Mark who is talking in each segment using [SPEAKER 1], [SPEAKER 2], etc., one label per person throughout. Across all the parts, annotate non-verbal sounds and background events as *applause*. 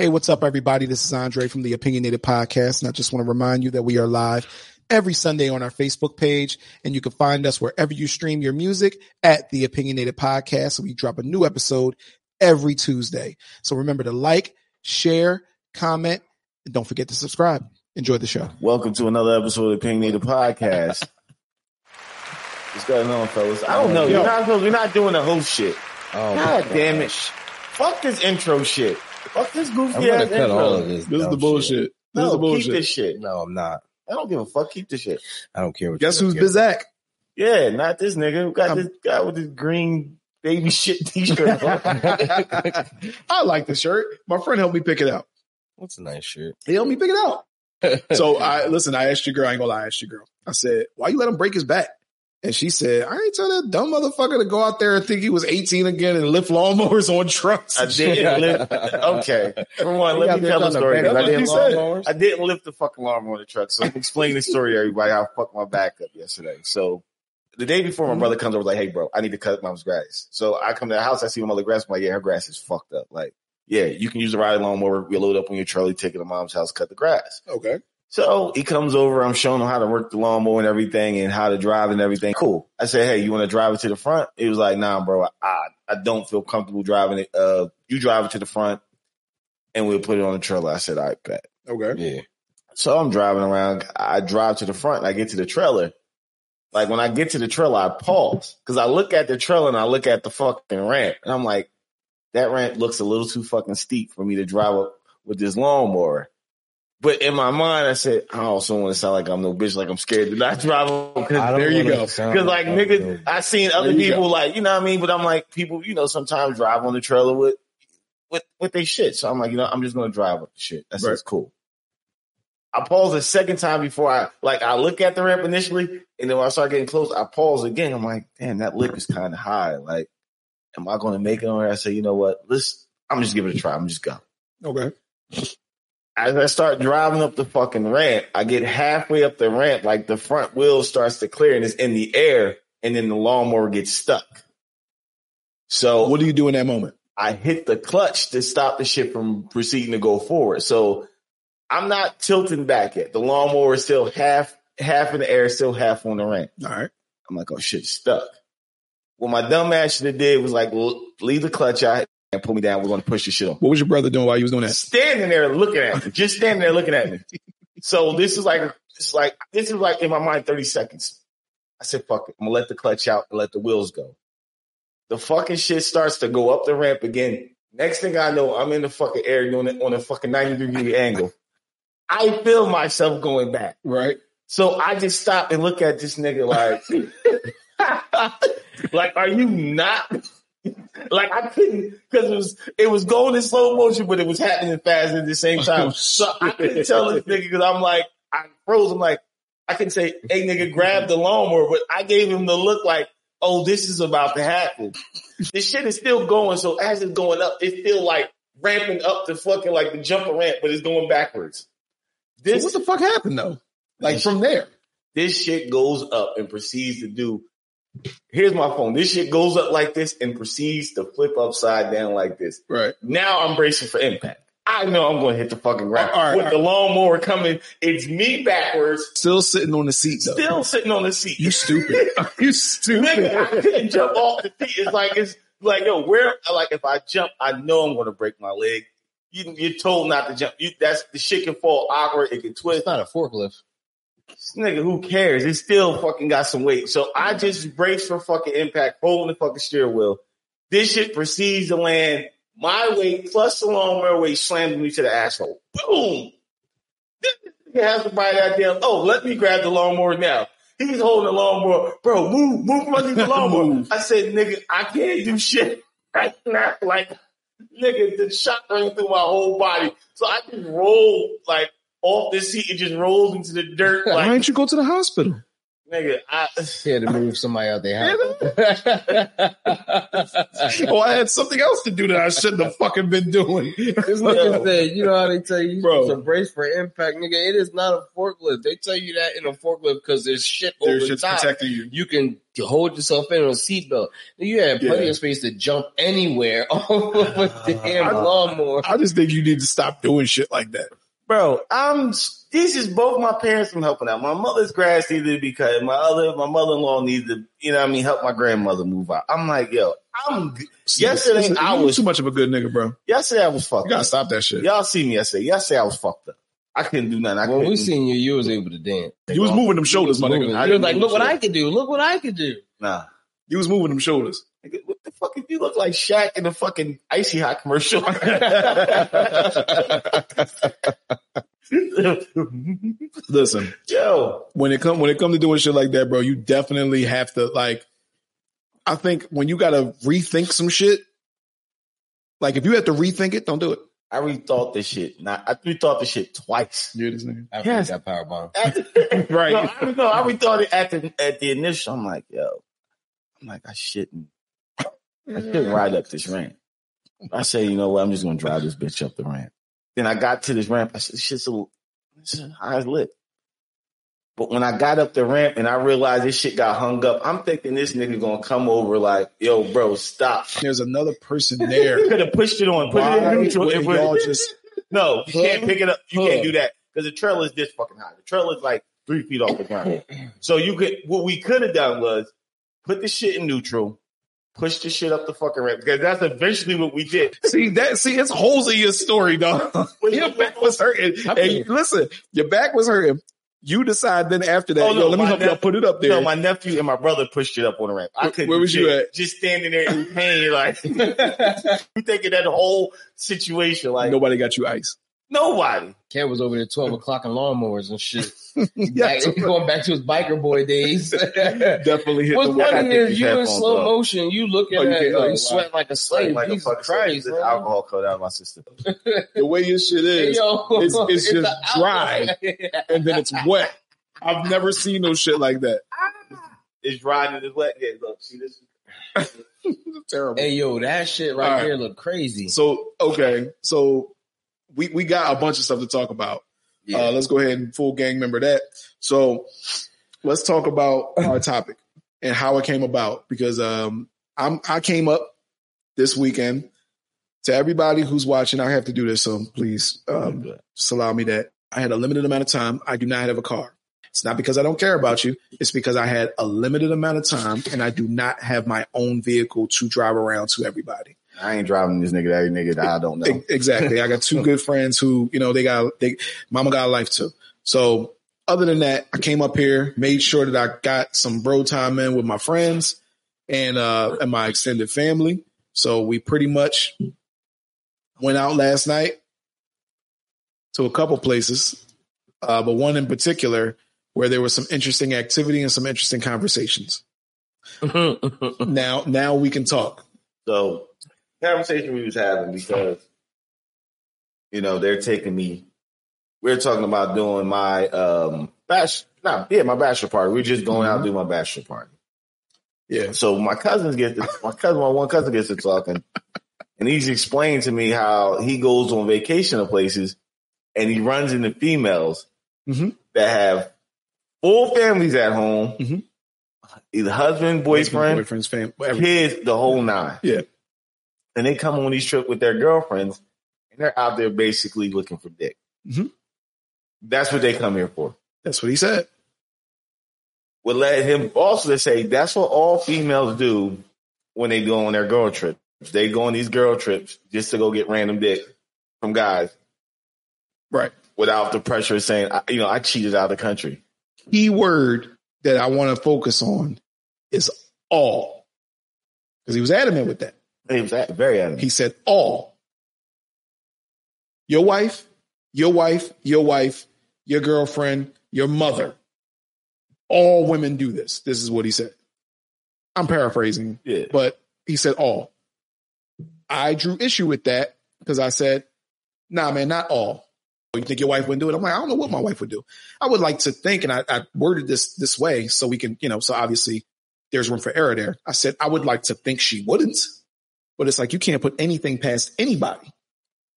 [SPEAKER 1] Hey, what's up, everybody? This is Andre from the Opinionated Podcast, and I just want to remind you that we are live every Sunday on our Facebook page, and you can find us wherever you stream your music at the Opinionated Podcast. We drop a new episode every Tuesday. So remember to like, share, comment, and don't forget to subscribe. Enjoy the show.
[SPEAKER 2] Welcome to another episode of the Opinionated Podcast. *laughs* What's going on, fellas? I don't know. You're not supposed. We're not doing the host shit.
[SPEAKER 3] Oh,
[SPEAKER 2] God
[SPEAKER 3] my
[SPEAKER 2] damn it! Fuck this intro shit. Fuck this
[SPEAKER 3] I'm
[SPEAKER 2] goofy
[SPEAKER 3] gonna
[SPEAKER 2] ass
[SPEAKER 3] cut
[SPEAKER 2] intro.
[SPEAKER 3] all of this.
[SPEAKER 1] This is the bullshit. This
[SPEAKER 2] no,
[SPEAKER 1] is the
[SPEAKER 2] keep
[SPEAKER 1] bullshit.
[SPEAKER 2] this shit.
[SPEAKER 3] No, I'm not.
[SPEAKER 2] I don't give a fuck. Keep this shit.
[SPEAKER 3] I don't care what.
[SPEAKER 1] Guess
[SPEAKER 3] you
[SPEAKER 1] who's
[SPEAKER 3] don't.
[SPEAKER 1] Bizak?
[SPEAKER 2] Yeah, not this nigga who got
[SPEAKER 1] Um,
[SPEAKER 2] this guy with this green baby shit *laughs* t-shirt. *laughs*
[SPEAKER 1] I like the shirt. My friend helped me pick it out.
[SPEAKER 3] What's a nice shirt?
[SPEAKER 1] He helped me pick it out. *laughs* So I listen. I asked your girl. I ain't gonna lie. I asked your girl. I said, "Why you let him break his back?" And she said, "I ain't tell that dumb motherfucker to go out there and think he was 18 again and lift lawnmowers on trucks."
[SPEAKER 2] I didn't lift. *laughs* Okay, one,
[SPEAKER 3] He
[SPEAKER 2] let me tell the story. I didn't,
[SPEAKER 3] lawnmowers. *laughs*
[SPEAKER 2] I didn't lift the fucking alarm on the truck. So explain the story everybody I fucked my back up yesterday. So the day before my mm-hmm. brother comes over, like, hey bro, I need to cut mom's grass. So I come to the house, I see my mother grass. I'm like, yeah, her grass is fucked up. Like, yeah, you can use the ride lawnmower. We load up on your trolley, take it to mom's house, cut the grass.
[SPEAKER 1] Okay.
[SPEAKER 2] So he comes over. I'm showing him how to work the lawnmower and everything and how to drive and everything. Cool. I said, Hey, you want to drive it to the front? He was like, nah, bro, I, I don't feel comfortable driving it. Uh, you drive it to the front and we'll put it on the trailer. I said, I bet.
[SPEAKER 1] Okay.
[SPEAKER 3] Yeah.
[SPEAKER 2] So I'm driving around. I drive to the front and I get to the trailer. Like when I get to the trailer, I pause because I look at the trailer and I look at the fucking ramp and I'm like, that ramp looks a little too fucking steep for me to drive up with this lawnmower. But in my mind, I said, I also want to sound like I'm no bitch, like I'm scared to not drive. Because
[SPEAKER 1] there you go.
[SPEAKER 3] Because
[SPEAKER 2] like
[SPEAKER 3] I'm
[SPEAKER 2] niggas, I seen other people
[SPEAKER 1] go.
[SPEAKER 2] like, you know what I mean? But I'm like, people, you know, sometimes drive on the trailer with, with, with they shit. So I'm like, you know, I'm just going to drive up the shit. That's
[SPEAKER 1] Right.
[SPEAKER 2] cool. I pause a second time before I, like, I look at the ramp initially and then when I start getting close, I pause again. I'm like, damn, that lip is kind of high. Like, am I going to make it on there? I say, you know what? Let's, I'm just give it a try. I'm just go.
[SPEAKER 1] Okay.
[SPEAKER 2] As I start driving up the fucking ramp, I get halfway up the ramp, like the front wheel starts to clear and it's in the air, and then the lawnmower gets stuck. So
[SPEAKER 1] What do you do in that moment?
[SPEAKER 2] I hit the clutch to stop the shit from proceeding to go forward. So I'm not tilting back yet. The lawnmower is still half half in the air, still half on the ramp.
[SPEAKER 1] All right.
[SPEAKER 2] I'm like, oh shit, stuck. What my dumb ass should have did was like leave the clutch out and pull me down. We're gonna push the shit on.
[SPEAKER 1] What was your brother doing while you was doing that?
[SPEAKER 2] standing there looking at me, just standing there looking at me. So this is like, it's like, this is like in my mind, 30 seconds. I said, fuck it. I'm gonna let the clutch out and let the wheels go. The fucking shit starts to go up the ramp again. Next thing I know, I'm in the fucking air doing it on a fucking 90 degree angle. I feel myself going back.
[SPEAKER 1] Right.
[SPEAKER 2] So I just stop and look at this nigga like, *laughs* like, are you not? Like I couldn't because it was it was going in slow motion, but it was happening fast at the same oh, time. *laughs* So I couldn't tell this nigga because I'm like I froze. I'm like I can say, "Hey nigga, grab the lawnmower," but I gave him the look like, "Oh, this is about to happen." this shit is still going. So as it's going up, it's still like ramping up the fucking like the jumper ramp, but it's going backwards.
[SPEAKER 1] So
[SPEAKER 2] This
[SPEAKER 1] what the fuck happened though? Like from there.
[SPEAKER 2] this shit goes up and proceeds to do. Here's my phone. This shit goes up like this and proceeds to flip upside down like this.
[SPEAKER 1] Right.
[SPEAKER 2] Now I'm bracing for impact. I know I'm going to hit the fucking ground
[SPEAKER 1] All right,
[SPEAKER 2] with the lawnmower coming. It's me backwards,
[SPEAKER 1] Still sitting on the seat though.
[SPEAKER 2] still sitting on the seat.
[SPEAKER 1] You stupid. *laughs* you stupid.
[SPEAKER 2] Nigga, I couldn't jump off the seat. It's like it's like yo, where like if I jump, I know I'm going to break my leg. You, you're told not to jump. You, that's the shit can fall awkward. It can twist.
[SPEAKER 3] It's not a forklift.
[SPEAKER 2] Nigga, who cares? It still fucking got some weight. So I just braced for fucking impact, holding the fucking steering wheel. This shit proceeds to land. My weight plus the lawnmower weight slammed me to the asshole. Boom! This nigga has to buy that damn. Oh, let me grab the lawnmower now. He's holding the lawnmower. Bro, move, move underneath *laughs* the lawnmower. I said, nigga, I can't do shit right now. Like, nigga, the shot ran through my whole body. So I just rolled like off the seat and just rolled into the dirt.
[SPEAKER 1] Why
[SPEAKER 2] Like,
[SPEAKER 1] didn't you go to the hospital?
[SPEAKER 2] Nigga, I,
[SPEAKER 3] He had to move somebody out their house. *laughs*
[SPEAKER 1] oh, I had something else to do that I shouldn't have fucking been doing.
[SPEAKER 3] This nigga said, you know how they tell you
[SPEAKER 1] Bro.
[SPEAKER 3] to brace for impact, nigga. It is not a forklift. They tell you that in a forklift because there's shit over
[SPEAKER 1] There's
[SPEAKER 3] the top.
[SPEAKER 1] protecting you.
[SPEAKER 3] You can hold yourself in on a seatbelt. You had plenty
[SPEAKER 1] Yeah.
[SPEAKER 3] of space to jump anywhere off of a damn lawnmower.
[SPEAKER 1] I just think you need to stop doing shit like that.
[SPEAKER 2] Bro, I'm. This is both my parents from helping out. My mother's grass needed to be cut. My other, my mother-in-law needed to, you know, what I mean, help my grandmother move out. I'm like, yo, I'm. Yesterday
[SPEAKER 1] Listen,
[SPEAKER 2] I was.
[SPEAKER 1] too much of a good nigga, bro.
[SPEAKER 2] Yesterday I was fucked.
[SPEAKER 1] You
[SPEAKER 2] fucked.
[SPEAKER 1] gotta
[SPEAKER 2] up.
[SPEAKER 1] stop that shit.
[SPEAKER 2] Y'all see me yesterday. Yesterday I was fucked up. I couldn't do nothing. I
[SPEAKER 3] When
[SPEAKER 2] couldn't.
[SPEAKER 3] we seen you, you was able to dance.
[SPEAKER 1] You was moving them shoulders, my nigga.
[SPEAKER 2] I
[SPEAKER 3] You was like, look what
[SPEAKER 2] shit.
[SPEAKER 3] I could do. Look what I could do.
[SPEAKER 2] nah.
[SPEAKER 1] You was moving them shoulders.
[SPEAKER 2] Nigga, What the fuck if you look like Shaq in the fucking icy hot commercial? *laughs*
[SPEAKER 1] Listen,
[SPEAKER 2] Yo,
[SPEAKER 1] when it come when it come to doing shit like that, bro, you definitely have to like. I think when you gotta rethink some shit, like if you have to rethink it, don't do it.
[SPEAKER 2] I rethought this shit. Nah, I rethought this shit twice.
[SPEAKER 1] You this nigga.
[SPEAKER 3] After
[SPEAKER 2] Yes.
[SPEAKER 3] you got power bomb. *laughs*
[SPEAKER 1] Right.
[SPEAKER 2] No, I, no, I rethought it at the at the initial. I'm like, yo, I'm like, I shouldn't, I shouldn't ride up this ramp. I say, you know what? I'm just gonna drive this bitch up the ramp. Then I got to this ramp. I said, this shit's a, this high as lit. But when I got up the ramp and I realized this shit got hung up, I'm thinking this nigga gonna come over like, yo, bro, stop.
[SPEAKER 1] There's another person
[SPEAKER 2] You
[SPEAKER 1] there. *laughs*
[SPEAKER 2] could have pushed it on, put it in neutral.
[SPEAKER 1] would
[SPEAKER 2] and put it-
[SPEAKER 1] y'all just
[SPEAKER 2] No, you can't pick it up. You
[SPEAKER 3] Huh.
[SPEAKER 2] can't do that because the trailer is this fucking high. The trailer is like three feet off the ground. *laughs* So you could. What we could have done was put the shit in neutral, push the shit up the fucking ramp because that's eventually what we did.
[SPEAKER 1] see that? See, it's holes in your story, dog. *laughs* When your back was hurting.
[SPEAKER 3] I
[SPEAKER 1] And
[SPEAKER 3] feel-
[SPEAKER 1] listen, your back was hurting. You decide then after that,
[SPEAKER 2] Oh, no,
[SPEAKER 1] yo, let me
[SPEAKER 2] my
[SPEAKER 1] help y'all put it up there.
[SPEAKER 2] No, my nephew and my brother pushed it up on the ramp. I
[SPEAKER 1] Where-
[SPEAKER 2] couldn't.
[SPEAKER 1] where was you at?
[SPEAKER 2] Just standing there in pain, like *laughs* you thinking that whole situation, like
[SPEAKER 1] Nobody got you ice.
[SPEAKER 2] nobody.
[SPEAKER 3] Cat was over there 12 o'clock in lawnmowers and shit.
[SPEAKER 1] Yeah,
[SPEAKER 3] Back- going back to his biker boy days. *laughs*
[SPEAKER 1] definitely hit
[SPEAKER 3] What's
[SPEAKER 1] the
[SPEAKER 3] funny is you in slow
[SPEAKER 2] off.
[SPEAKER 3] motion, you looking
[SPEAKER 1] Oh, you
[SPEAKER 3] at
[SPEAKER 1] can't-
[SPEAKER 3] it,
[SPEAKER 1] oh,
[SPEAKER 3] like, sweat like a slave.
[SPEAKER 2] Like a
[SPEAKER 3] Jesus
[SPEAKER 2] fucking
[SPEAKER 3] Christ,
[SPEAKER 2] this alcohol cut out of my system. *laughs*
[SPEAKER 1] The way your shit is,
[SPEAKER 3] yo,
[SPEAKER 1] it's, *laughs* it's just
[SPEAKER 3] the
[SPEAKER 1] dry and then it's wet. I've never seen no shit like that.
[SPEAKER 2] It's dry and it's wet. Yeah, look, see this.
[SPEAKER 1] Terrible.
[SPEAKER 3] Hey, yo, that shit right
[SPEAKER 1] All right.
[SPEAKER 3] there look crazy.
[SPEAKER 1] So okay, so we we got a bunch of stuff to talk about.
[SPEAKER 3] Yeah.
[SPEAKER 1] Uh, let's go ahead and full gang member that. So let's talk about *laughs* our topic and how it came about because um, I'm I came up this weekend. To everybody who's watching, I have to do this, so please um, just allow me that. I had a limited amount of time. I do not have a car. It's not because I don't care about you. It's because I had a limited amount of time and I do not have my own vehicle to drive around to everybody.
[SPEAKER 2] I ain't driving this nigga, that nigga that I don't know.
[SPEAKER 1] Exactly. I got two *laughs* good friends who, you know, they got they mama got a life too. So other than that, I came up here, made sure that I got some bro time in with my friends and uh and my extended family. So we pretty much went out last night to a couple places, uh, but one in particular where there was some interesting activity and some interesting conversations. *laughs* Now, now we can talk.
[SPEAKER 2] So conversation we was having because you know they're taking me. We are talking about doing my um bash. No, yeah, my bachelor party. We are just going out to do my bachelor party.
[SPEAKER 1] Yeah.
[SPEAKER 2] So my cousins get to, my cousin, my one cousin gets to talking, and he's explaining to me how he goes on vacation to places, and he runs into females
[SPEAKER 1] Mhm.
[SPEAKER 2] that have full families at home,
[SPEAKER 1] Mhm.
[SPEAKER 2] either husband, boyfriend,
[SPEAKER 1] boyfriend's family,
[SPEAKER 2] kids, the whole nine.
[SPEAKER 1] Yeah.
[SPEAKER 2] And they come on these trips with their girlfriends and they're out there basically looking for dick.
[SPEAKER 1] Mhm.
[SPEAKER 2] That's what they come here for.
[SPEAKER 1] That's what he said.
[SPEAKER 2] Would let him also to say that's what all females do when they go on their girl trips. They go on these girl trips just to go get random dick from guys
[SPEAKER 1] Right.
[SPEAKER 2] without the pressure of saying, you know, I cheated out of the country.
[SPEAKER 1] Key word that I want to focus on is all. Because he was adamant with that.
[SPEAKER 2] He was very adamant.
[SPEAKER 1] He said all. Your wife, your wife, your wife, your girlfriend, your mother. All women do this. This is what he said. I'm paraphrasing,
[SPEAKER 2] yeah.
[SPEAKER 1] but he said all. I drew issue with that because I said, nah, man, not all. Oh, you think your wife wouldn't do it? I'm like, I don't know what my wife would do. I would like to think, and I, I worded this this way so we can, you know, so obviously there's room for error there. I said I would like to think she wouldn't, but it's like you can't put anything past anybody.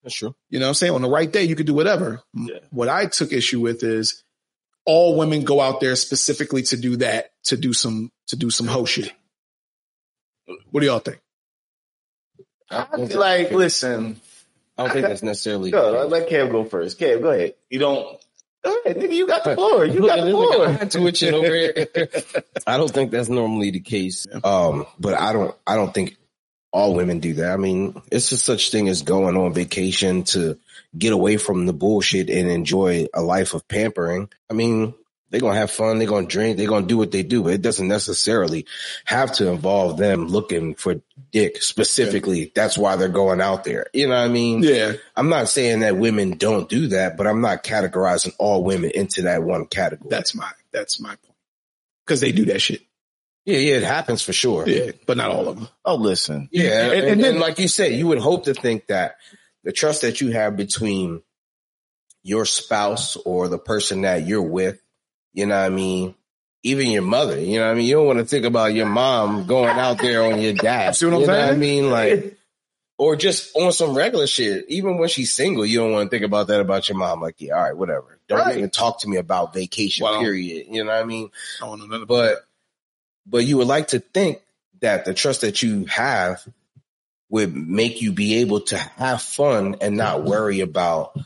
[SPEAKER 4] That's true.
[SPEAKER 1] You know what I'm saying? On the right day, you could do whatever.
[SPEAKER 2] Yeah.
[SPEAKER 1] What I took issue with is all women go out there specifically to do that, to do some to do some hoe shit. What do y'all think?
[SPEAKER 4] I
[SPEAKER 2] I feel like,
[SPEAKER 4] think-
[SPEAKER 2] listen,
[SPEAKER 4] I don't think that's necessarily.
[SPEAKER 2] go, let, let Kev go first. Kev, go ahead. You don't. Go ahead, nigga. You got the floor. You got the floor.
[SPEAKER 4] I'm twitching over here. *laughs* I don't think that's normally the case. Um, but I don't. I don't think all women do that. I mean, it's just such thing as going on vacation to get away from the bullshit and enjoy a life of pampering. I mean, they're gonna have fun. They're gonna drink. They're gonna do what they do. But it doesn't necessarily have to involve them looking for dick specifically. That's why they're going out there. You know what I mean?
[SPEAKER 1] Yeah,
[SPEAKER 4] I'm not saying that women don't do that, but I'm not categorizing all women into that one category.
[SPEAKER 1] that's my that's my point. Because they do that shit.
[SPEAKER 4] Yeah, yeah, it happens for sure.
[SPEAKER 1] Yeah, but not all of them.
[SPEAKER 2] Oh, listen.
[SPEAKER 4] Yeah, and,
[SPEAKER 1] And- and
[SPEAKER 4] and
[SPEAKER 1] then-
[SPEAKER 4] like you said, you would hope to think that the trust that you have between your spouse or the person that you're with, you know what I mean? Even your mother, you know what I mean? You don't want to think about your mom going out there on your dad. *laughs*
[SPEAKER 1] See what I'm
[SPEAKER 4] you know
[SPEAKER 1] saying?
[SPEAKER 4] I mean? Like, *laughs* or just on some regular shit. Even when she's single, you don't want to think about that about your mom. Like, yeah, all right, whatever. Don't
[SPEAKER 1] Right.
[SPEAKER 4] even talk to me about vacation,
[SPEAKER 1] Wow.
[SPEAKER 4] period. You know what I mean?
[SPEAKER 1] I don't know nothing about
[SPEAKER 4] but but you would like to think that the trust that you have would make you be able to have fun and not mm-hmm. worry about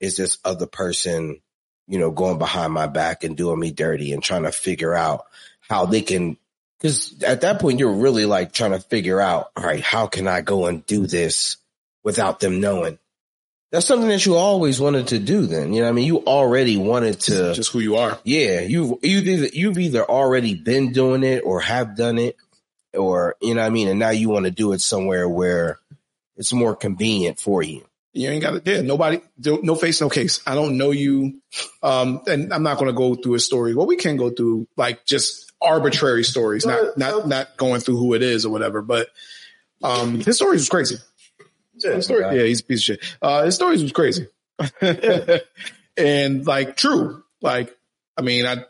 [SPEAKER 4] is this other person you know going behind my back and doing me dirty and trying to figure out how they can because at that point you're really like trying to figure out all right how can i go and do this without them knowing that's something that you always wanted to do then you know i mean you already wanted to
[SPEAKER 1] just who you are.
[SPEAKER 4] yeah, you've you've either, you've either already been doing it or have done it, or you know what I mean, and now you want to do it somewhere where it's more convenient for you.
[SPEAKER 1] You ain't got it. Yeah, nobody, no face, no case. I don't know you. Um, and I'm not going to go through a story. Well, we can go through like just arbitrary stories, not, not, not going through who it is or whatever, but, um, his stories was crazy. His story, yeah, he's a piece of shit. Uh, his stories was crazy. *laughs* and like true, like, I mean, I,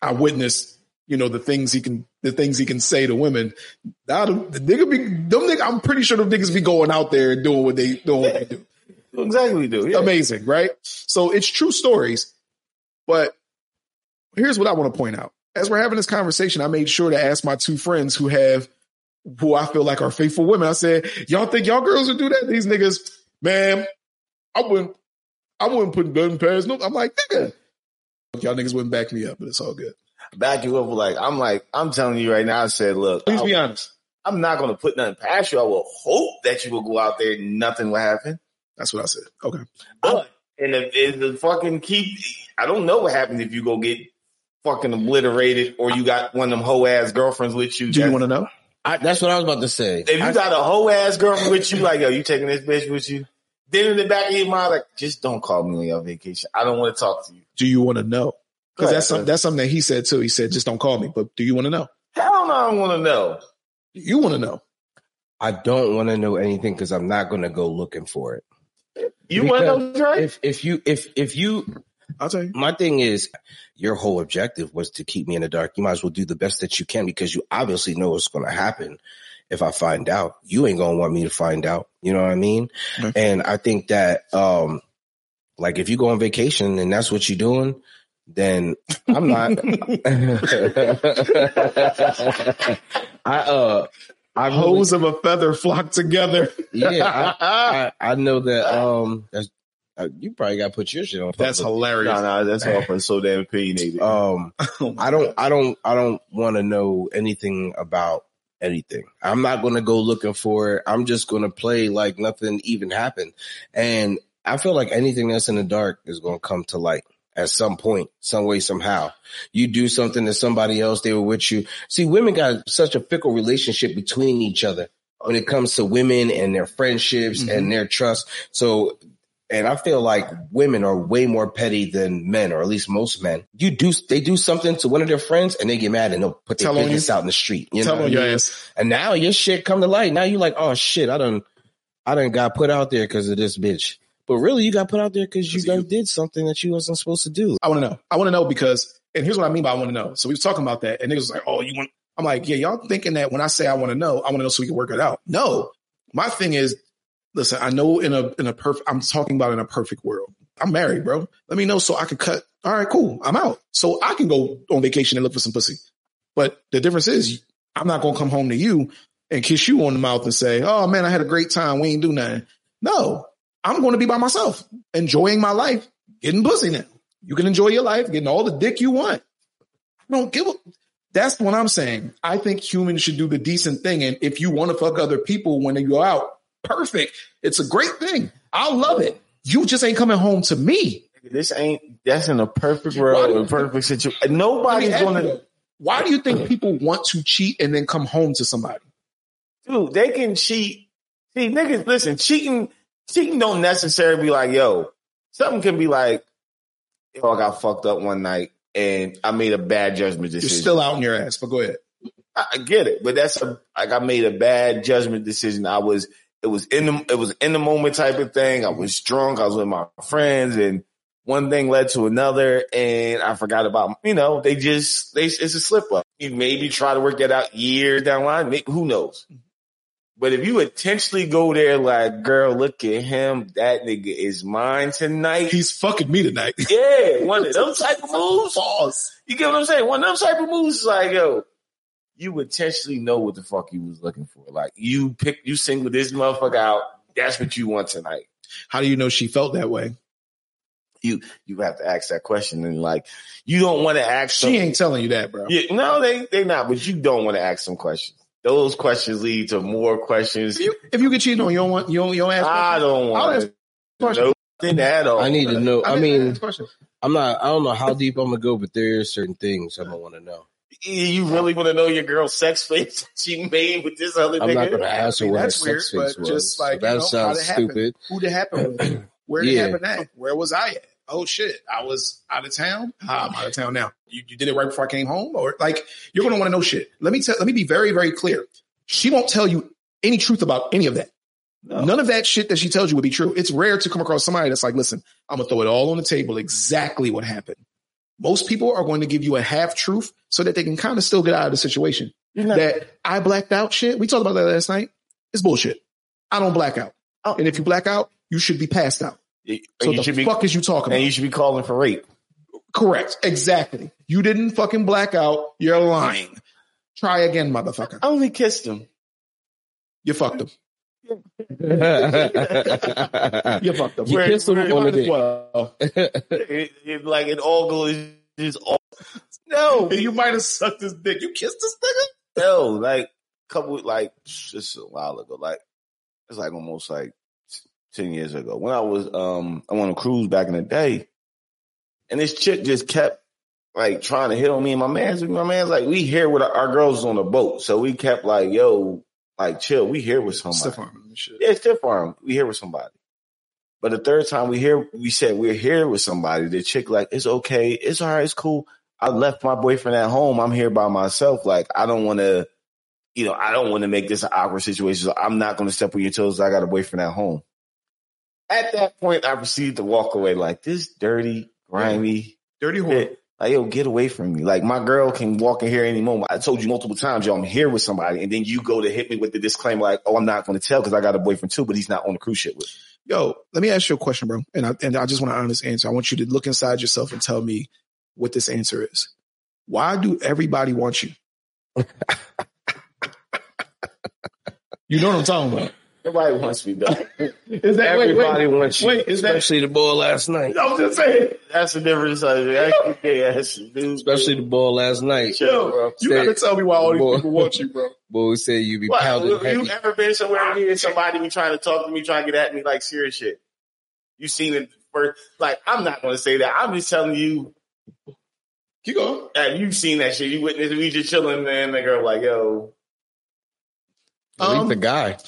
[SPEAKER 1] I witnessed, you know, the things he can, the things he can say to women. Now, the, the nigga be, them nigga, I'm pretty sure them niggas be going out there and doing what they, doing what they do *laughs*
[SPEAKER 2] Exactly, do. Yeah.
[SPEAKER 1] amazing, right? So it's true stories. But here's what I want to point out. As we're having this conversation, I made sure to ask my two friends who have who I feel like are faithful women. I said, Y'all think y'all girls would do that? These niggas, man, I wouldn't I wouldn't put nothing past no. I'm like, nigga. Y'all niggas wouldn't back me up, but it's all good.
[SPEAKER 2] Back you up. Like I'm like I'm telling you right now. I said, look,
[SPEAKER 1] Please
[SPEAKER 2] I,
[SPEAKER 1] be honest.
[SPEAKER 2] I'm not going to put nothing past you. I will hope that you will go out there and nothing will happen.
[SPEAKER 1] That's what I said. Okay.
[SPEAKER 2] But and if, if the fucking keep, I don't know what happens if you go get fucking obliterated or you got one of them hoe ass girlfriends with you.
[SPEAKER 1] Do you want to know?
[SPEAKER 4] I, that's what I was about to say.
[SPEAKER 2] if you
[SPEAKER 4] I-
[SPEAKER 2] got a hoe ass girlfriend with you, like yo, you taking this bitch with you? Then in the back of your mind, like, just don't call me on your vacation. I don't want to talk to you.
[SPEAKER 1] Do you want to know? Because that's something that's something that he said too. He said, just don't call me. But do you want to know?
[SPEAKER 2] Hell no, I don't want to know.
[SPEAKER 1] You want to know.
[SPEAKER 4] I don't want to know anything because I'm not going to go looking for it.
[SPEAKER 2] You want to know, Dre?
[SPEAKER 4] If if you if if you
[SPEAKER 1] I'll tell you.
[SPEAKER 4] my thing is your whole objective was to keep me in the dark. You might as well do the best that you can because you obviously know what's going to happen. If I find out, you ain't going to want me to find out. You know what I mean?
[SPEAKER 1] Okay.
[SPEAKER 4] And I think that, um, like if you go on vacation and that's what you're doing, then I'm not. *laughs* I, uh, I really,
[SPEAKER 1] Hose of a feather flock together.
[SPEAKER 4] yeah, I, I, I know that, um, that's, you probably got to put your shit on.
[SPEAKER 1] That's
[SPEAKER 4] public.
[SPEAKER 1] hilarious.
[SPEAKER 2] no, no, that's all for so damn opinionated. *laughs*
[SPEAKER 4] Um, *laughs*
[SPEAKER 1] Oh
[SPEAKER 4] I don't, I don't, I don't want to know anything about anything. I'm not going to go looking for it. I'm just going to play like nothing even happened. And I feel like anything that's in the dark is going to come to light at some point, some way, somehow. You do something to somebody else, they were with you. See, women got such a fickle relationship between each other when it comes to women and their friendships
[SPEAKER 1] Mhm.
[SPEAKER 4] and their trust. So, and I feel like women are way more petty than men, or at least most men. You do, they do something to one of their friends and they get mad and they'll put their
[SPEAKER 1] Tell
[SPEAKER 4] business
[SPEAKER 1] you.
[SPEAKER 4] out in the street. You
[SPEAKER 1] Tell
[SPEAKER 4] know
[SPEAKER 1] on your ass.
[SPEAKER 4] And now your shit come to light. Now you're like, oh shit, I done, I done got put out there because of this bitch.
[SPEAKER 3] But really, you got put out there because you
[SPEAKER 1] Because you-
[SPEAKER 3] did something that you wasn't supposed to do.
[SPEAKER 1] I want to know. I want to know because, and here's what I mean by I want to know. So we was talking about that, and it was like, oh, you want? I'm like, yeah, y'all thinking that when I say I want to know, I want to know so we can work it out. No, my thing is, listen, I know in a in a perfect. I'm talking about in a perfect world. I'm married, bro. Let me know so I can cut. All right, cool. I'm out, so I can go on vacation and look for some pussy. But the difference is, I'm not gonna come home to you and kiss you on the mouth and say, "Oh man, I had a great time. We ain't do nothing." No, I'm to be by myself, enjoying my life, getting pussy now. You can enjoy your life, getting all the dick you want. I don't give a. That's what I'm saying. I think humans should do the decent thing. And if you want to fuck other people when they go out, perfect. It's a great thing. I'll love it. You just ain't coming home to me.
[SPEAKER 2] This ain't that's in a perfect world, a perfect situation. Nobody's
[SPEAKER 1] you
[SPEAKER 2] gonna
[SPEAKER 1] though, Why do you think people want to cheat and then come home to somebody?
[SPEAKER 2] dude, they can cheat. See, niggas, listen, cheating, cheating don't necessarily be like, yo, something can be like, yo, I got fucked up one night and I made a bad judgment decision.
[SPEAKER 1] You're still out in your ass, but go ahead.
[SPEAKER 2] I, I get it, but that's a, like I made a bad judgment decision. I was, it was in the, it was in the moment type of thing. I was drunk. I was with my friends and one thing led to another and I forgot about, you know, they just, they, it's a slip up. You maybe try to work that out years down the line. Maybe, who knows? But if you intentionally go there like, girl, look at him. That nigga is mine tonight.
[SPEAKER 1] He's fucking me tonight.
[SPEAKER 2] Yeah, one of *laughs* them type of moves.
[SPEAKER 1] Pause.
[SPEAKER 2] You get what I'm saying? One of them type of moves is like, yo, you intentionally know what the fuck you was looking for. Like you pick, you single this motherfucker out. That's what you want tonight.
[SPEAKER 1] How do you know she felt that way?
[SPEAKER 2] You you have to ask that question and like you don't want to ask.
[SPEAKER 1] She
[SPEAKER 2] some-
[SPEAKER 1] ain't telling you that, bro.
[SPEAKER 2] Yeah, no, they they not. But you don't want to ask some questions. Those questions lead to more questions.
[SPEAKER 1] If you, if you get cheated on, you don't want you don't, you don't ask.
[SPEAKER 2] I don't
[SPEAKER 1] I'll
[SPEAKER 2] want
[SPEAKER 1] ask
[SPEAKER 2] to
[SPEAKER 1] questions.
[SPEAKER 2] nothing at all.
[SPEAKER 3] I need to know. I
[SPEAKER 1] didn't
[SPEAKER 3] mean. I'm not. I don't know how deep I'm gonna go, but there are certain things I'm gonna want to know.
[SPEAKER 2] You really want to know your girl's sex *laughs* face she made with this other
[SPEAKER 3] I'm
[SPEAKER 2] nigga?
[SPEAKER 3] not gonna ask
[SPEAKER 1] I
[SPEAKER 3] her
[SPEAKER 1] mean,
[SPEAKER 3] what her
[SPEAKER 1] that's weird,
[SPEAKER 3] sex face
[SPEAKER 1] but
[SPEAKER 3] was.
[SPEAKER 1] just
[SPEAKER 3] So
[SPEAKER 1] like, you
[SPEAKER 3] that
[SPEAKER 1] know,
[SPEAKER 3] sounds
[SPEAKER 1] it
[SPEAKER 3] stupid.
[SPEAKER 1] Who did it happen with? *clears throat* Where did
[SPEAKER 3] Yeah.
[SPEAKER 1] it happen at? Where was I at? Oh shit, I was out of town. Ah, I'm out of town now. You, you did it right before I came home, or like you're gonna want to know shit. Let me tell. Let me be very very clear. She won't tell you any truth about any of that.
[SPEAKER 2] No.
[SPEAKER 1] None of that shit that she tells you would be true. It's rare to come across somebody that's like, listen, I'm gonna throw it all on the table, exactly what happened. Most people are going to give you a half truth so that they can kind of still get out of the situation.
[SPEAKER 2] You're
[SPEAKER 1] That I blacked out shit. We talked about that last night. It's bullshit. I don't black out.
[SPEAKER 2] Oh.
[SPEAKER 1] And if you black out, you should be passed out.
[SPEAKER 2] And
[SPEAKER 1] So
[SPEAKER 2] you
[SPEAKER 1] the
[SPEAKER 2] be
[SPEAKER 1] fuck is you talking
[SPEAKER 2] and
[SPEAKER 1] about?
[SPEAKER 2] you should be calling for rape.
[SPEAKER 1] Correct. Exactly. You didn't fucking black out. You're lying. Try again, motherfucker.
[SPEAKER 2] I only kissed him.
[SPEAKER 1] You fucked him. *laughs*
[SPEAKER 3] you
[SPEAKER 1] You fucked up.
[SPEAKER 3] You kissed him
[SPEAKER 1] You
[SPEAKER 3] on
[SPEAKER 1] might
[SPEAKER 3] the
[SPEAKER 1] as well. *laughs*
[SPEAKER 2] It, it, like it all goes just all. No, *laughs*
[SPEAKER 1] You might have sucked his dick. You kissed this nigga?
[SPEAKER 2] no, like couple like just a while ago. Like it's like almost like ten years ago when I was um I went on a cruise back in the day, and this chick just kept like trying to hit on me and my man's. My man's like we here with our, our girls on the boat, so we kept like yo like chill. We here with somebody.
[SPEAKER 1] Stiff arm shit.
[SPEAKER 2] Yeah, stiff arm. We here with somebody. But the third time we here, we said we're here with somebody. The chick like, it's okay. It's all right. It's cool. I left my boyfriend at home. I'm here by myself. Like, I don't want to, you know, I don't want to make this an awkward situation. So I'm not going to step on your toes. I got a boyfriend at home. At that point, I proceeded to walk away like this dirty, grimy
[SPEAKER 1] Dirty whore.
[SPEAKER 2] Like, yo, get away from me. Like, my girl can walk in here any moment. I told you multiple times, yo, I'm here with somebody. And then you go to hit me with the disclaimer, like, oh, I'm not going to tell because I got a boyfriend too, but he's not on the cruise ship with. me.
[SPEAKER 1] Yo, let me ask you a question, bro. And I, and I just want an honest answer. I want you to look inside yourself and tell me what this answer is. Why do everybody want you? *laughs* you know what I'm talking about.
[SPEAKER 2] Nobody wants me, though.
[SPEAKER 1] Is that *laughs*
[SPEAKER 3] Everybody wants you,
[SPEAKER 1] wait, is that-
[SPEAKER 3] especially the boy last night.
[SPEAKER 1] I'm just saying.
[SPEAKER 2] That's the difference. That's yes, dude.
[SPEAKER 3] Especially the boy last night.
[SPEAKER 2] Chill, bro.
[SPEAKER 1] You gotta tell me why all these
[SPEAKER 3] Boy.
[SPEAKER 1] people want you, bro. *laughs*
[SPEAKER 3] Boy said you be
[SPEAKER 2] What?
[SPEAKER 3] pounding
[SPEAKER 2] You ever been somewhere and hear somebody be trying to talk to me, trying to get at me like serious shit? You seen it first? Like, I'm not going to say that. I'm just telling you
[SPEAKER 1] Keep going.
[SPEAKER 2] that you've seen that shit. You witnessed we just chilling, man. The girl like, yo,
[SPEAKER 3] Leave
[SPEAKER 1] Um,
[SPEAKER 3] the guy.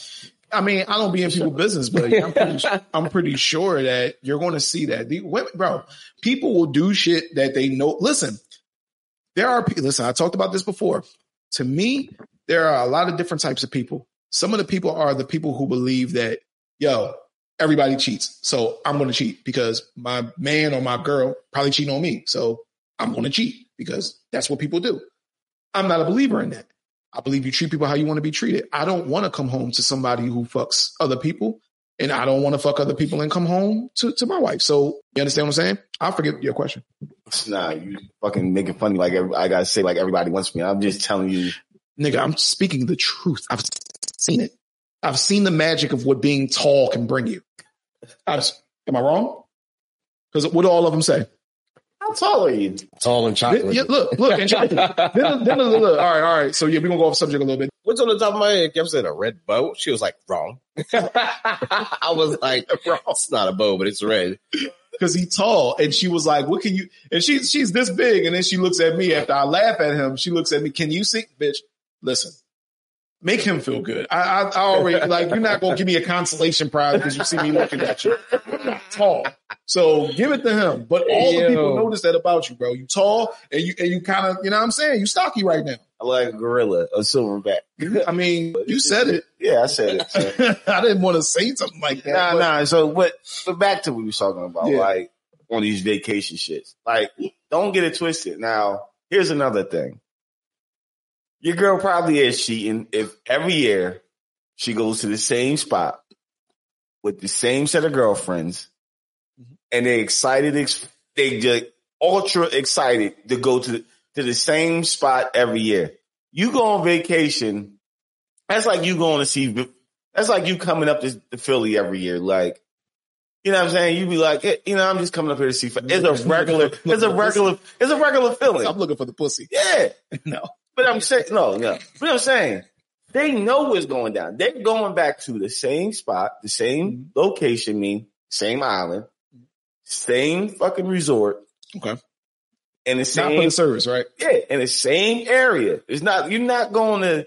[SPEAKER 1] I mean, I don't be in people's business, but I'm pretty, *laughs* I'm pretty sure that you're going to see that. The women, bro, people will do shit that they know. Listen, there are people. Listen, I talked about this before. To me, there are a lot of different types of people. Some of the people are the people who believe that, yo, everybody cheats. So I'm going to cheat because my man or my girl probably cheating on me. So I'm going to cheat because that's what people do. I'm not a believer in that. I believe you treat people how you want to be treated. I don't want to come home to somebody who fucks other people and I don't want to fuck other people and come home to, to my wife. So you understand what I'm saying? I'll forget your question.
[SPEAKER 2] Nah, you fucking making funny like I gotta say like everybody wants me. I'm just telling you.
[SPEAKER 1] Nigga, I'm speaking the truth. I've seen it. I've seen the magic of what being tall can bring you. I've, am I wrong? Because what do all of them say?
[SPEAKER 2] How tall are you?
[SPEAKER 3] Tall and chocolate.
[SPEAKER 1] Yeah, look, look, and chocolate. *laughs* then, then, look, look. All right, all right. So yeah, we're gonna go off subject a little bit.
[SPEAKER 3] What's on the top of my head? Kept saying a red bow. She was like, wrong. *laughs* *laughs* I was like, wrong. It's not a bow, but it's red.
[SPEAKER 1] Because he's tall, and she was like, "What can you?" And she's she's this big, and then she looks at me after I laugh at him. She looks at me. Can you see, bitch? Listen, make him feel good. I, I, I already like you're not gonna give me a consolation prize because you see me looking at you. I'm not tall, so give it to him. But all the people notice that about you, bro. You tall, and you and you kind of, you know, what I'm saying, you stocky right now.
[SPEAKER 2] I like a gorilla, a silverback.
[SPEAKER 1] I mean, *laughs* you said it.
[SPEAKER 2] Yeah, I said it. so. *laughs*
[SPEAKER 1] I didn't want to say something like that.
[SPEAKER 2] Nah,
[SPEAKER 1] but-
[SPEAKER 2] nah. So, but but back to what we was talking about,
[SPEAKER 1] Yeah.
[SPEAKER 2] like on these vacation shits. Like, don't get it twisted. Now, here's another thing. Your girl probably is cheating if every year she goes to the same spot with the same set of girlfriends, and they excited. They just ultra excited to go to the, to the same spot every year. You go on vacation. That's like you going to see. That's like you coming up to, to Philly every year. Like, you know what I'm saying? You be like, eh, you know, I'm just coming up here to see. It's a regular. *laughs* It's a regular. It's a regular feeling.
[SPEAKER 1] I'm looking for the pussy.
[SPEAKER 2] Yeah. *laughs*
[SPEAKER 1] No.
[SPEAKER 2] But I'm saying, no, no. But I'm saying, they know what's going down. They're going back to the same spot, the same location, mean same island, same fucking resort,
[SPEAKER 1] Okay.
[SPEAKER 2] and the
[SPEAKER 1] Not
[SPEAKER 2] same,
[SPEAKER 1] for the service, right?
[SPEAKER 2] yeah, in the same area. It's not, you're not going to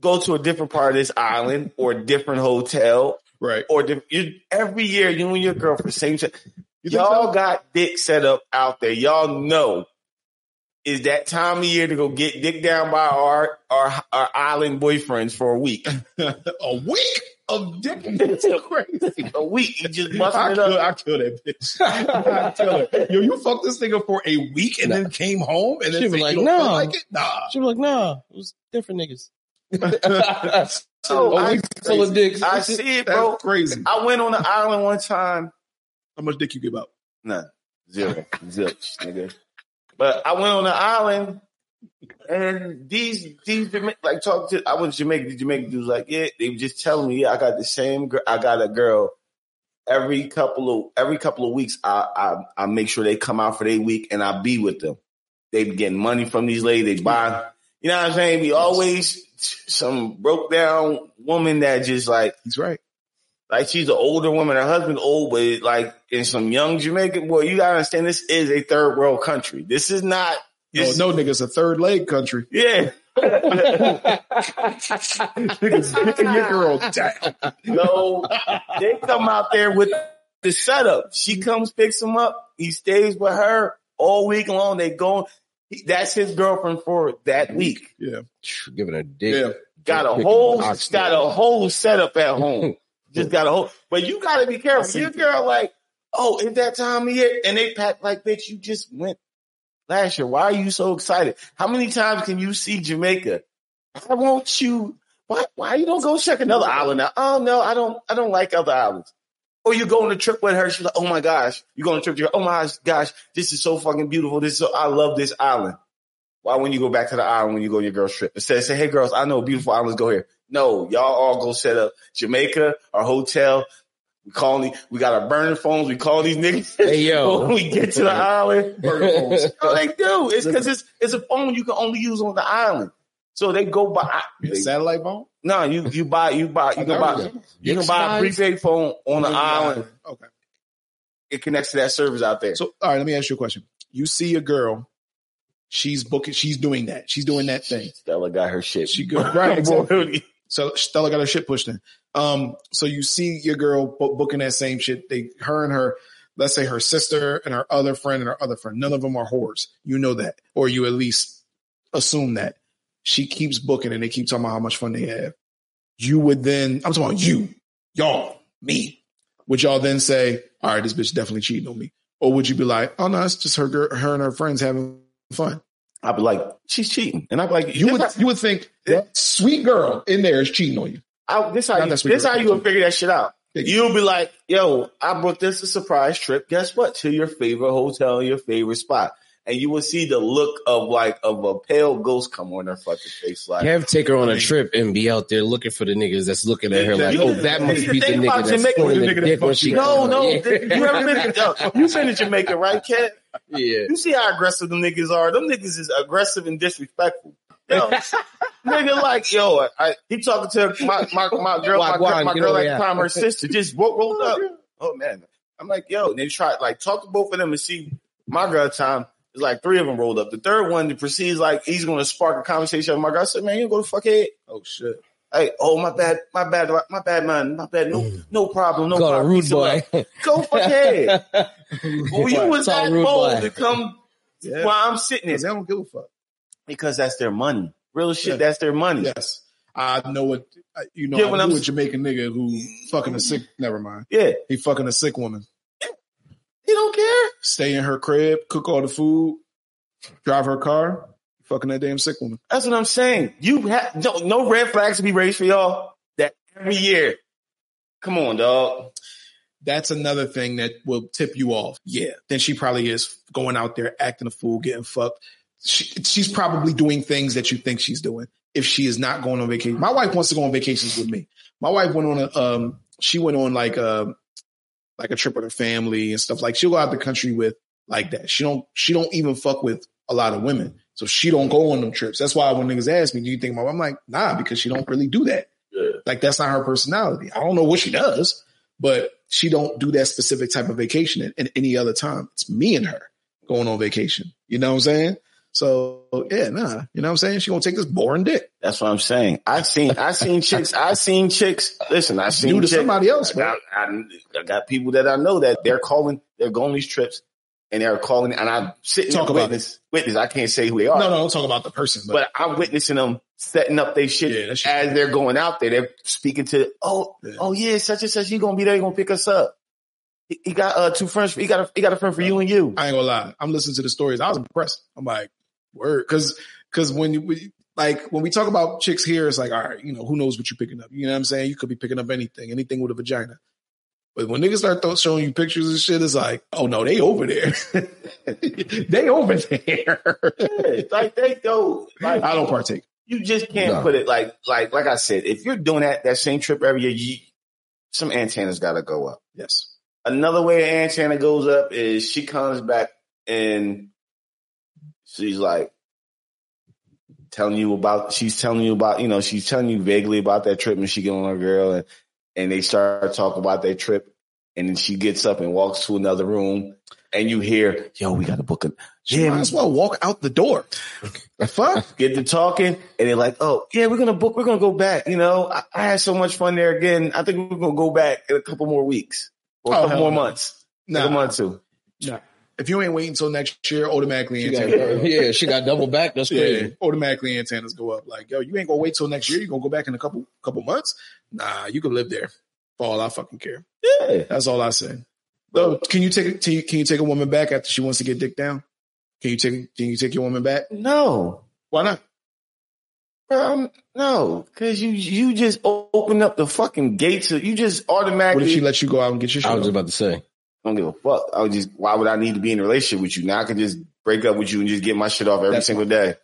[SPEAKER 2] go to a different part of this island or a different hotel
[SPEAKER 1] Right.
[SPEAKER 2] or every year you and your girlfriend same
[SPEAKER 1] think
[SPEAKER 2] Y'all
[SPEAKER 1] so?
[SPEAKER 2] got dick set up out there. Y'all know is that time of year to go get dick down by our our, our island boyfriends for a week. *laughs*
[SPEAKER 1] a week of dick. That's *laughs* crazy.
[SPEAKER 2] a week. You just
[SPEAKER 1] I
[SPEAKER 2] busting it
[SPEAKER 1] kill,
[SPEAKER 2] up.
[SPEAKER 1] I kill that bitch. *laughs* I kill her. Yo, you fucked this nigga for a week and then came home and then
[SPEAKER 3] She was like,
[SPEAKER 1] you don't
[SPEAKER 3] "No."
[SPEAKER 1] like it? Nah.
[SPEAKER 3] She was like, nah, it was different niggas. *laughs*
[SPEAKER 2] Oh,
[SPEAKER 3] a
[SPEAKER 2] I-
[SPEAKER 3] week full of dicks.
[SPEAKER 2] I see it,
[SPEAKER 1] That's
[SPEAKER 2] bro.
[SPEAKER 1] crazy.
[SPEAKER 2] I went on the island one time.
[SPEAKER 1] How much dick you give out?
[SPEAKER 2] None. Zero. Zilch, nigga. But I went on the island and these these like talk to I went to Jamaica. The Jamaican dudes like, yeah, they were just telling me, yeah, I got the same girl. I got a girl every couple of every couple of weeks. I I, I make sure they come out for their week and I be with them. They be getting money from these ladies. They buy, you know what I'm saying? We always some broke down woman that just like
[SPEAKER 1] He's right.
[SPEAKER 2] like she's an older woman, her husband old, but like in some young Jamaican boy, you gotta understand this is a third world country. This is not Oh,
[SPEAKER 1] no,
[SPEAKER 2] this-
[SPEAKER 1] no niggas a third leg country.
[SPEAKER 2] yeah. *laughs*
[SPEAKER 1] Niggas picking your girl down.
[SPEAKER 2] no, they come out there with the setup. She comes, picks him up, he stays with her all week long. They go that's his girlfriend for that week.
[SPEAKER 1] Yeah.
[SPEAKER 3] Giving a dick.
[SPEAKER 1] Yeah.
[SPEAKER 2] Got a whole
[SPEAKER 3] ox
[SPEAKER 2] got a whole setup at *laughs* home. Just got a whole but you gotta be careful. Your girl like, oh, it's that time of year, and they pack like bitch, you just went last year. Why are you so excited? How many times can you see Jamaica? I want you why why you don't go check another island out? Oh no, I don't I don't like other islands. Or you go on a trip with her, she's like, oh my gosh, you go on a trip, you're oh my gosh, this is so fucking beautiful. This is so I love this island. Why when you go back to the island when you go on your girl's trip? Instead say, hey girls, I know beautiful islands go here. No, y'all all go set up Jamaica, our hotel. We call these, we got our burner phones. We call these niggas.
[SPEAKER 3] Hey, yo. *laughs*
[SPEAKER 2] when we get to the *laughs* island.
[SPEAKER 1] Burner phones. *laughs*
[SPEAKER 2] No, they do. It's because it's it's a phone you can only use on the island. So they go buy.
[SPEAKER 1] A satellite phone?
[SPEAKER 2] No, you you buy you buy you can buy you can buy a prepaid phone on the island.
[SPEAKER 1] Okay.
[SPEAKER 2] It connects to that service out there.
[SPEAKER 1] So, all right, let me ask you a question. You see a girl, she's booking, she's doing that. She's doing that thing.
[SPEAKER 2] Stella got her shit.
[SPEAKER 1] She go right. Exactly. So Stella got her shit pushed in. Um, so you see your girl bo- booking that same shit. They, her and her, let's say her sister and her other friend and her other friend. None of them are whores. You know that, or you at least assume that. She keeps booking and they keep talking about how much fun they have. You would then, I'm talking about you, y'all, me. would y'all then say, all right, this bitch definitely cheating on me? Or would you be like, oh no, it's just her, girl, her and her friends having fun?
[SPEAKER 2] I'd be like, she's cheating, and I'd be like,
[SPEAKER 1] You would, you would think that sweet girl in there is cheating on you.
[SPEAKER 2] I, this how
[SPEAKER 1] Not
[SPEAKER 2] you, this how you would figure that shit out. You'll be like, yo, I booked this a surprise trip. Guess what? To your favorite hotel, your favorite spot. And you will see the look of like of a pale ghost come on her fucking face. Like,
[SPEAKER 3] Have take her on a trip and be out there looking for the niggas that's looking at her like, oh, that must be the nigga that's pulling
[SPEAKER 1] the
[SPEAKER 3] the dick when she
[SPEAKER 2] no, no, you ever been? Yo, you been to Jamaica, right, Cat? *laughs*
[SPEAKER 3] yeah.
[SPEAKER 2] You see how aggressive them niggas are. Them niggas is aggressive and disrespectful. Yo, *laughs* nigga, like yo, I, he talking to my my, my girl, my, girl, my girl
[SPEAKER 3] over
[SPEAKER 2] at the time, her sister just ro- rolled up. Oh man, I'm like yo. And they tried like talk to both of them and see my girl. Time it's like three of them rolled up. The third one proceeds like he's going to spark a conversation with my girl. I said, man, you go to fuck head.
[SPEAKER 1] Oh shit.
[SPEAKER 2] Hey, oh my bad, my bad, my bad, man, my bad. No, mm. no problem, no
[SPEAKER 3] Call a
[SPEAKER 2] problem.
[SPEAKER 3] rude
[SPEAKER 2] Peace and love.
[SPEAKER 3] boy.
[SPEAKER 2] Go fuck head. *laughs* Well, you was that bold
[SPEAKER 3] boy.
[SPEAKER 2] to come
[SPEAKER 1] Yeah.
[SPEAKER 2] while I'm sitting there
[SPEAKER 1] they don't give a fuck.
[SPEAKER 2] Because that's their money. Real shit,
[SPEAKER 1] Yeah.
[SPEAKER 2] that's their money.
[SPEAKER 1] Yes. I know what, you know,
[SPEAKER 2] Yeah,
[SPEAKER 1] I
[SPEAKER 2] when
[SPEAKER 1] knew
[SPEAKER 2] I'm-
[SPEAKER 1] a Jamaican nigga who fucking a sick, never mind.
[SPEAKER 2] Yeah,
[SPEAKER 1] He fucking a sick woman.
[SPEAKER 2] he don't care.
[SPEAKER 1] Stay in her crib, cook all the food, drive her car, fucking that damn sick woman.
[SPEAKER 2] That's what I'm saying. You have no, no red flags to be raised for y'all. That every year. Come on, dog.
[SPEAKER 1] That's another thing that will tip you off. Yeah. Then she probably is going out there acting a fool, getting fucked. She, she's probably doing things that you think she's doing if she is not going on vacation. My wife wants to go on vacations with me. My wife went on a, um, she went on like a, like a trip with her family and stuff. Like she'll go out the country with like that. She don't, she don't even fuck with a lot of women. So she don't go on them trips. That's why when niggas ask me, do you think my, I'm like, nah, because she don't really do that.
[SPEAKER 2] Yeah.
[SPEAKER 1] Like that's not her personality. I don't know what she does, but she don't do that specific type of vacation at, at any other time. It's me and her going on vacation. You know what I'm saying? So yeah, nah. You know what I'm saying? She gonna take this boring dick.
[SPEAKER 2] That's what I'm saying. I seen, I seen chicks. I seen chicks. Listen, I seen
[SPEAKER 1] Do to
[SPEAKER 2] chicks-
[SPEAKER 1] somebody else,
[SPEAKER 2] I. I, I got people that I know that they're calling. They're going these trips, and they're calling. And I'm sitting
[SPEAKER 1] Talk about
[SPEAKER 2] witness. Witness. I can't say who they are.
[SPEAKER 1] No, no, don't talk about the person, but,
[SPEAKER 2] but I'm witnessing them setting up their shit
[SPEAKER 1] Yeah, shit-
[SPEAKER 2] as they're going out there. They're speaking to, oh,
[SPEAKER 1] Yeah.
[SPEAKER 2] oh yeah, such and such. He gonna be there. He gonna pick us up. He, he got uh two friends. He got a he got a friend for you and you.
[SPEAKER 1] I ain't gonna lie. I'm listening to the stories. I was impressed. I'm like, word, because because when you we, like when we talk about chicks here, it's like, all right, you know, who knows what you're picking up? You know what I'm saying? You could be picking up anything, anything with a vagina. But when niggas start th- showing you pictures and shit, it's like, oh no, they over there. *laughs* they over there.
[SPEAKER 2] Yeah, like they go. Like
[SPEAKER 1] I don't partake.
[SPEAKER 2] you just can't
[SPEAKER 3] No.
[SPEAKER 2] put it like like like I said. If you're doing that that same trip every year, you, some antennas got to go up.
[SPEAKER 1] Yes.
[SPEAKER 2] Another way an antenna goes up is she comes back and she's like telling you about she's telling you about you know she's telling you vaguely about that trip and she get on her girl and and they start talking about that trip and then she gets up and walks to another room and you hear yo we got to book a
[SPEAKER 1] She
[SPEAKER 2] yeah
[SPEAKER 1] might as well walk out the door. The fuck?
[SPEAKER 2] get to talking and they're like oh yeah we're gonna book we're gonna go back you know I, I had so much fun there again I think we're gonna go back in a couple more weeks or a
[SPEAKER 1] Oh,
[SPEAKER 2] couple more
[SPEAKER 1] no.
[SPEAKER 2] months like a month or two.
[SPEAKER 1] nah. If you ain't waiting until next year, automatically
[SPEAKER 3] She got,
[SPEAKER 1] antennas.
[SPEAKER 3] yeah, she got double back. That's
[SPEAKER 1] Yeah,
[SPEAKER 3] crazy.
[SPEAKER 1] automatically antennas go up. Like, yo, you ain't gonna wait till next year. You gonna go back in a couple couple months? Nah, you can live there. For all I fucking care.
[SPEAKER 2] Yeah.
[SPEAKER 1] That's all I say. So, can you take can you, can you take a woman back after she wants to get dick down? Can you take can you take your woman back?
[SPEAKER 2] No,
[SPEAKER 1] Why not?
[SPEAKER 2] um, no, because you you just open up the fucking gates. Of, you just automatically.
[SPEAKER 1] What if she lets you go out and get your shit?
[SPEAKER 3] I was just
[SPEAKER 1] on?
[SPEAKER 3] about to say.
[SPEAKER 2] Don't give a fuck. I would just why would I need to be in a relationship with you? Now I can just break up with you and just get my shit off every
[SPEAKER 1] That's
[SPEAKER 2] single day.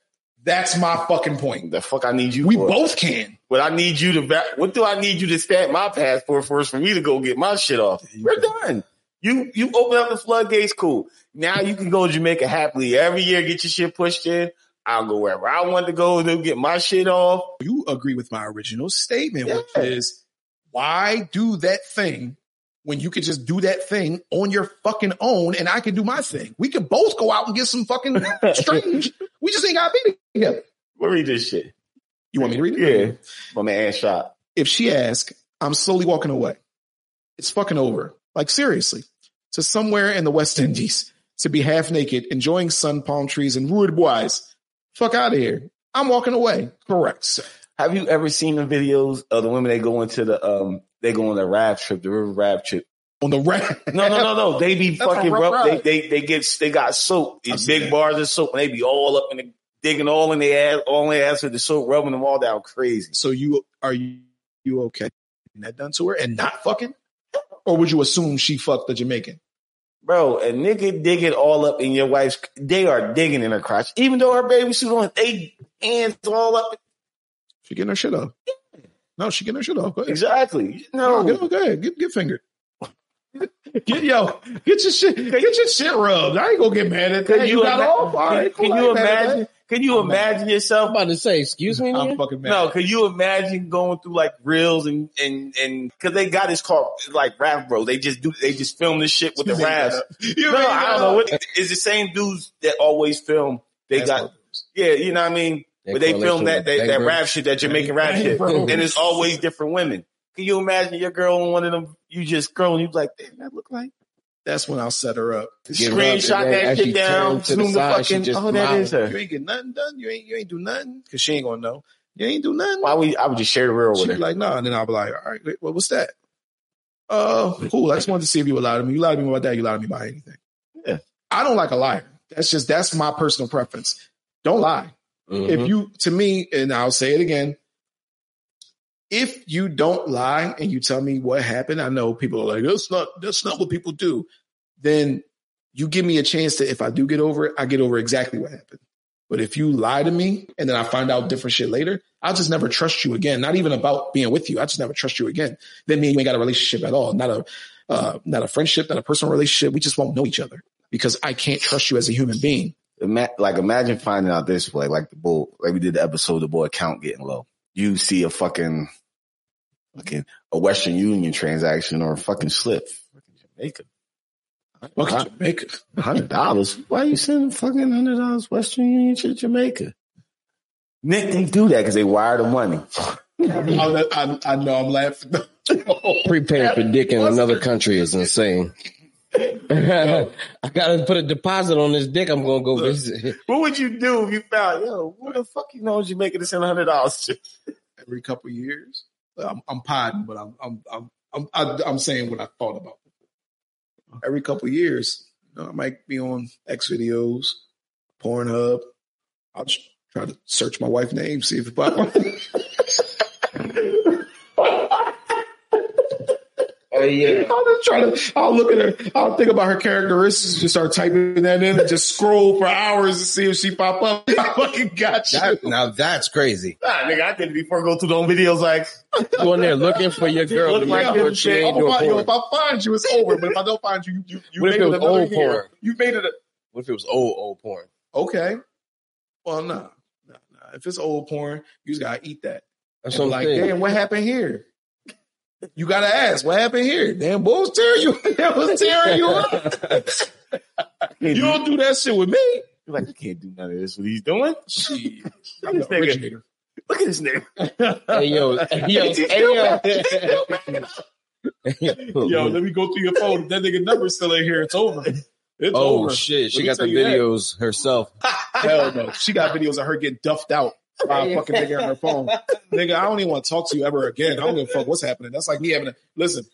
[SPEAKER 1] That's my fucking point.
[SPEAKER 2] The fuck I need you.
[SPEAKER 1] We
[SPEAKER 2] for?
[SPEAKER 1] both can.
[SPEAKER 2] What I need you to. What do I need you to stamp my passport first for me to go get my shit off? We're done. You you open up the floodgates, cool. Now you can go to Jamaica happily every year, get your shit pushed in. I'll go wherever I want to go to get my shit off.
[SPEAKER 1] You agree with my original statement,
[SPEAKER 2] Yeah.
[SPEAKER 1] which is why do that thing when you could just do that thing on your fucking own and I can do my thing? We could both go out and get some fucking *laughs* strange. We just ain't got to be together.
[SPEAKER 2] We'll read this shit.
[SPEAKER 1] You want me to read it?
[SPEAKER 2] Yeah. My man ass shot.
[SPEAKER 1] if she asks, I'm slowly walking away. It's fucking over. Like seriously, to somewhere in the West Indies to be half naked, enjoying sun, palm trees, and rude boys. Fuck out of here. I'm walking away. Correct. sir.
[SPEAKER 2] Have you ever seen the videos of the women they go into the um they go on the raft trip, the river raft trip,
[SPEAKER 1] on the rack.
[SPEAKER 2] No, no, no, no. *laughs* They be
[SPEAKER 1] That's
[SPEAKER 2] fucking
[SPEAKER 1] rough
[SPEAKER 2] rough. They, they they get they got soap.
[SPEAKER 1] I've
[SPEAKER 2] These big
[SPEAKER 1] that.
[SPEAKER 2] bars of soap, and they be all up in the digging all in their ass, all in their ass with the soap, rubbing them all down crazy.
[SPEAKER 1] So you are you you okay? getting That done to her and not fucking, or would you assume she fucked the Jamaican?
[SPEAKER 2] Bro, a nigga digging all up in your wife's they are digging in her crotch. Even though her baby suit on, they hands all up.
[SPEAKER 1] She getting her shit off. No, she getting her shit off. Go ahead.
[SPEAKER 2] Exactly.
[SPEAKER 1] No,
[SPEAKER 2] No.
[SPEAKER 1] get, go ahead. Get, get fingered. Get yo, get your shit, get your shit rubbed. I ain't gonna get mad at that.
[SPEAKER 2] Can
[SPEAKER 1] You,
[SPEAKER 2] you,
[SPEAKER 1] got
[SPEAKER 2] ima-
[SPEAKER 1] off. All
[SPEAKER 2] can,
[SPEAKER 1] right,
[SPEAKER 2] can you
[SPEAKER 1] ain't mad at
[SPEAKER 2] imagine? Can you
[SPEAKER 1] I'm mad.
[SPEAKER 2] imagine
[SPEAKER 4] I'm
[SPEAKER 2] yourself?
[SPEAKER 4] about to say, excuse me,
[SPEAKER 1] that. I'm
[SPEAKER 4] nigga?
[SPEAKER 1] fucking mad.
[SPEAKER 2] No, can you imagine going through like reels and and and because they got this called like rap, bro. They just do they just film this shit with the
[SPEAKER 1] You
[SPEAKER 2] raps. *laughs*
[SPEAKER 1] You
[SPEAKER 2] No,
[SPEAKER 1] made
[SPEAKER 2] I don't know.
[SPEAKER 1] up.
[SPEAKER 2] What, it's the same dudes that always film. They
[SPEAKER 1] That's
[SPEAKER 2] got
[SPEAKER 1] what
[SPEAKER 2] yeah, you know what I mean.
[SPEAKER 4] That
[SPEAKER 2] But they film that that, that
[SPEAKER 4] Bang
[SPEAKER 2] rap shit, that Jamaican rap shit, and it's always different women. Can you imagine your girl on one of them? You just scroll and you be like, damn, that look like.
[SPEAKER 1] That's when I'll set her up.
[SPEAKER 4] Her
[SPEAKER 2] Screenshot that shit down,
[SPEAKER 4] the
[SPEAKER 2] zoom the
[SPEAKER 4] side,
[SPEAKER 2] fucking. Oh, that is
[SPEAKER 4] smiled.
[SPEAKER 1] You ain't get nothing done. You ain't you ain't do nothing because she ain't gonna know. You ain't do nothing.
[SPEAKER 2] Why we? I would just share the real
[SPEAKER 1] She'd
[SPEAKER 2] with
[SPEAKER 1] be
[SPEAKER 2] her.
[SPEAKER 1] like, nah. And then I'll be like, all right, wait, what was that? Uh, cool. I just wanted to see if you would lie to me. You lied to me about that. You lied to me about anything.
[SPEAKER 2] Yeah.
[SPEAKER 1] I don't like a liar. That's just that's my personal preference. Don't lie.
[SPEAKER 4] Mhm.
[SPEAKER 1] If you to me, and I'll say it again, if you don't lie and you tell me what happened, I know people are like, that's not that's not what people do. Then you give me a chance to if I do get over it, I get over exactly what happened. But if you lie to me and then I find out different shit later, I'll just never trust you again. Not even about being with you. I just never trust you again. Then me and you ain't got a relationship at all. Not a uh, not a friendship, not a personal relationship. We just won't know each other because I can't trust you as a human being.
[SPEAKER 2] Ima- like imagine finding out this way, like the bull, like we did the episode, the boy account getting low. You see a fucking, fucking a Western Union transaction or a fucking slip. Fucking Jamaica.
[SPEAKER 1] Okay, Jamaica.
[SPEAKER 2] Hundred dollars. Why are you sending fucking hundred dollars Western Union to Jamaica? Nick, they do that because they wire the money.
[SPEAKER 1] I, I, I know I'm laughing.
[SPEAKER 4] Prepaid for dick in another country is insane. *laughs* I gotta put a deposit on this dick. I'm gonna go visit. *laughs*
[SPEAKER 2] What would you do if you found, yo, what the fuck you know Jamaica to send hundred dollars? *laughs*
[SPEAKER 1] Every couple of years, I'm, I'm podding, but I'm I'm I'm I'm, I, I'm saying what I thought about. Every couple of years, you know, I might be on X videos, Pornhub. I'll just try to search my wife's name, see if it pop up.
[SPEAKER 4] Yeah.
[SPEAKER 1] I'll just try to. I'll look at her. I'll think about her characteristics. Just start typing that in and just scroll for hours to see if she pop up. *laughs* I fucking got you.
[SPEAKER 3] That, now that's crazy.
[SPEAKER 2] Nah, nigga, I did it before go through them videos like,
[SPEAKER 4] going there looking for your girl
[SPEAKER 2] Look like
[SPEAKER 4] make
[SPEAKER 2] him,
[SPEAKER 4] she ain't
[SPEAKER 1] I'm
[SPEAKER 4] doing
[SPEAKER 1] gonna find- yo,
[SPEAKER 4] porn.
[SPEAKER 1] if I find you, it's over. But if I don't find you, you you, you made
[SPEAKER 4] it was
[SPEAKER 1] another
[SPEAKER 4] old
[SPEAKER 1] year.
[SPEAKER 4] porn?
[SPEAKER 1] You made it. A,
[SPEAKER 4] What if it was old old porn?
[SPEAKER 1] okay. Well, no, no, no. If it's old porn, you just gotta eat that.
[SPEAKER 4] That's
[SPEAKER 1] And
[SPEAKER 4] what I'm
[SPEAKER 1] like,
[SPEAKER 4] saying.
[SPEAKER 1] damn, what happened here? You gotta ask, what happened here? Damn, boy was tearing you. *laughs* that was tearing you up. You don't do that shit with me.
[SPEAKER 2] You're like, I can't do none of this. What he's doing?
[SPEAKER 1] Shit. I'm
[SPEAKER 2] This nigga. Look at this nigga.
[SPEAKER 4] Hey yo, *laughs* hey yo, hey yo. *laughs*
[SPEAKER 1] Yo, let me go through your phone. If that nigga number still in here, it's over. It's
[SPEAKER 4] oh
[SPEAKER 1] over.
[SPEAKER 4] shit, she got the
[SPEAKER 1] tell you that.
[SPEAKER 4] videos herself.
[SPEAKER 1] Hell no. She got videos of her getting duffed out a *laughs* fucking nigga on her phone. Nigga, I don't even want to talk to you ever again. I don't give a fuck what's happening. That's like me having a listen.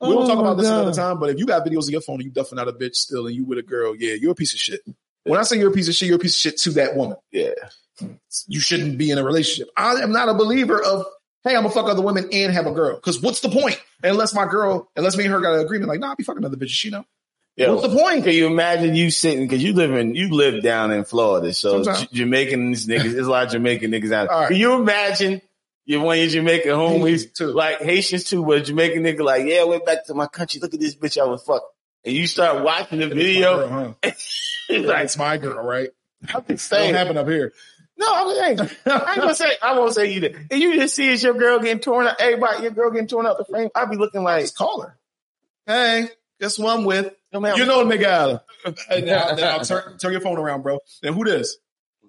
[SPEAKER 1] We don't
[SPEAKER 4] Oh
[SPEAKER 1] talk about this
[SPEAKER 4] God.
[SPEAKER 1] another time, but if you got videos of your phone and you duffing out a bitch still and you with a girl, yeah, you're a piece of shit. When I say you're a piece of shit, you're a piece of shit to that woman.
[SPEAKER 2] Yeah.
[SPEAKER 1] You shouldn't be in a relationship. I am not a believer of, hey, I'm gonna fuck other women and have a girl. Cause what's the point? Unless my girl, unless me and her got an agreement, like, nah, I'll be fucking other bitches, she know.
[SPEAKER 2] Yo,
[SPEAKER 1] What's the point?
[SPEAKER 2] Can you imagine you sitting because you live in you live down in Florida, so. J- Jamaican niggas, there's a lot of Jamaican niggas out.
[SPEAKER 1] Right.
[SPEAKER 2] Can you imagine you one of your Jamaican homies,
[SPEAKER 1] too.
[SPEAKER 2] like Haitians too, but Jamaican nigga like, yeah, I went back to my country. Look at this bitch I was fuck, and you start watching the video.
[SPEAKER 1] girl, huh? *laughs*
[SPEAKER 2] It's like,
[SPEAKER 1] It's my girl, right?
[SPEAKER 2] I'm just saying.
[SPEAKER 1] happen up here.
[SPEAKER 2] No, I'm saying. I ain't gonna say. I won't say either. And you just see it's your girl getting torn out. Everybody, your girl getting torn out the frame. I'd be looking like,
[SPEAKER 1] Just call her. Hey, guess what I'm with?
[SPEAKER 2] no
[SPEAKER 1] You know the nigga. And *laughs* now, now turn, turn your phone around, bro. And who this?